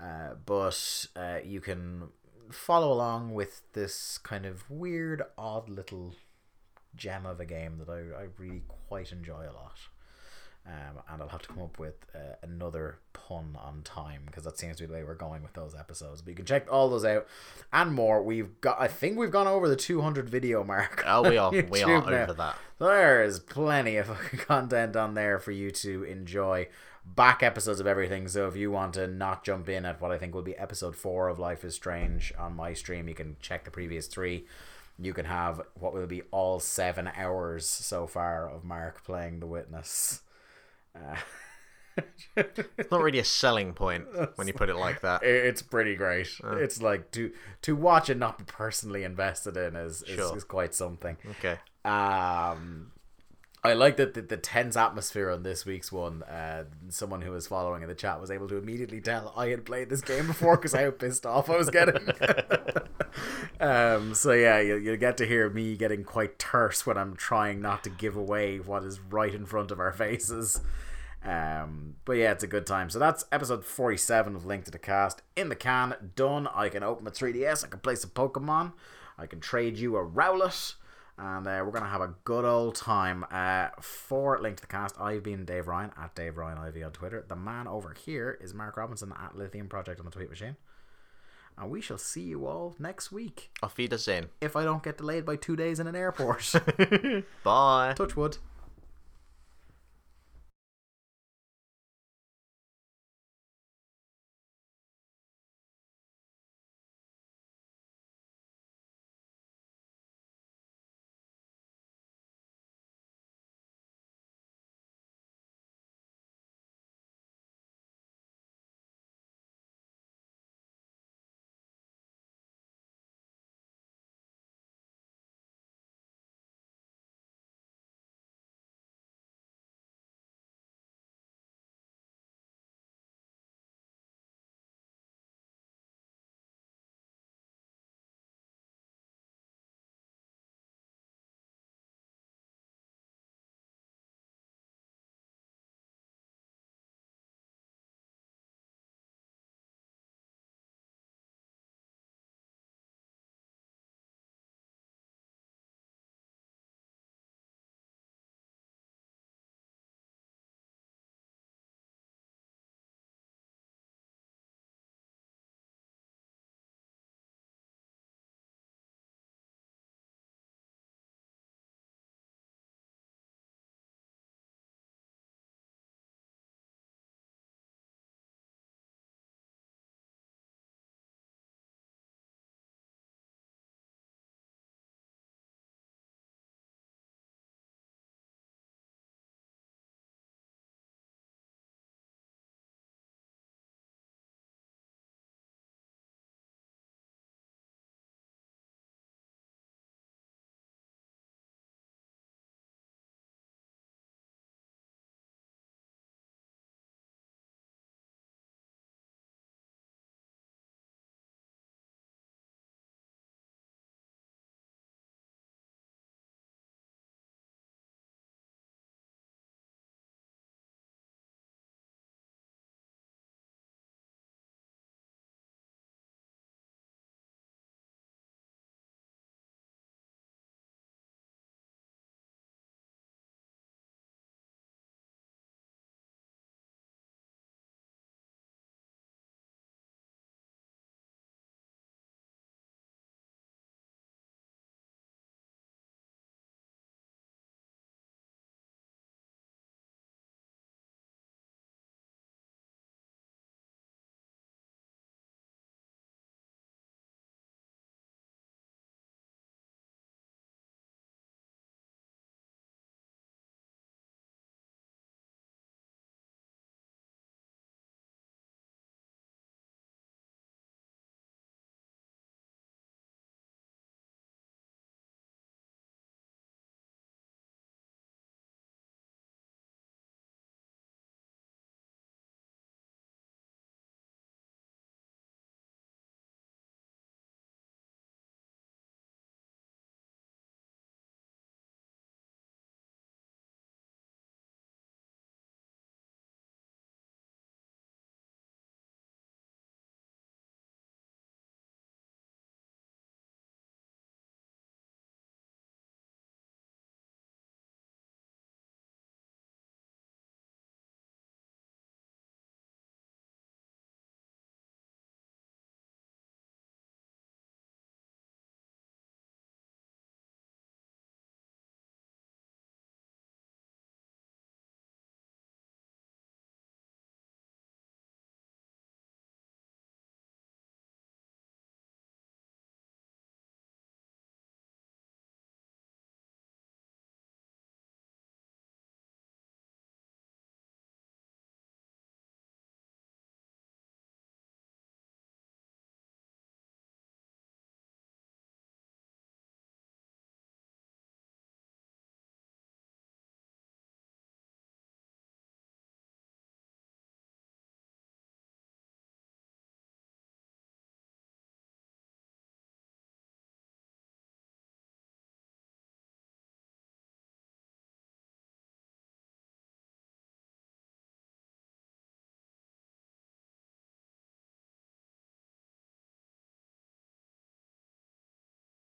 Uh, but uh, you can follow along with this kind of weird, odd little gem of a game that I, I really quite enjoy a lot. Um, and I'll have to come up with uh, another pun on time because that seems to be the way we're going with those episodes. But you can check all those out and more. We've got, I think we've gone over the 200 video mark. Oh, we are we are now. over that. There is plenty of content on there for you to enjoy. Back episodes of everything. So if you want to not jump in at what I think will be episode four of Life is Strange on my stream, you can check the previous three. You can have what will be all seven hours so far of Mark playing The Witness. Uh, It's not really a selling point when you put it like that. it's pretty great. It's like to to watch and not be personally invested in is is, Sure. is quite something. Okay. Um, I like that the, the tense atmosphere on this week's one. Uh, someone who was following in the chat was able to immediately tell I had played this game before because how pissed off I was getting. um, so yeah, you you get to hear me getting quite terse when I'm trying not to give away what is right in front of our faces. Um, but yeah, it's a good time. So that's episode 47 of Link to the Cast. In the can, done. I can open my 3DS. I can play some Pokemon. I can trade you a Rowlet. And uh, we're going to have a good old time. Uh, for Link to the Cast, I've been Dave Ryan at Dave Ryan IV on Twitter. The man over here is Mark Robinson at Lithium Project on the Tweet Machine. And we shall see you all next week Auf Wiedersehen. if I don't get delayed by two days in an airport. Bye. Touch wood.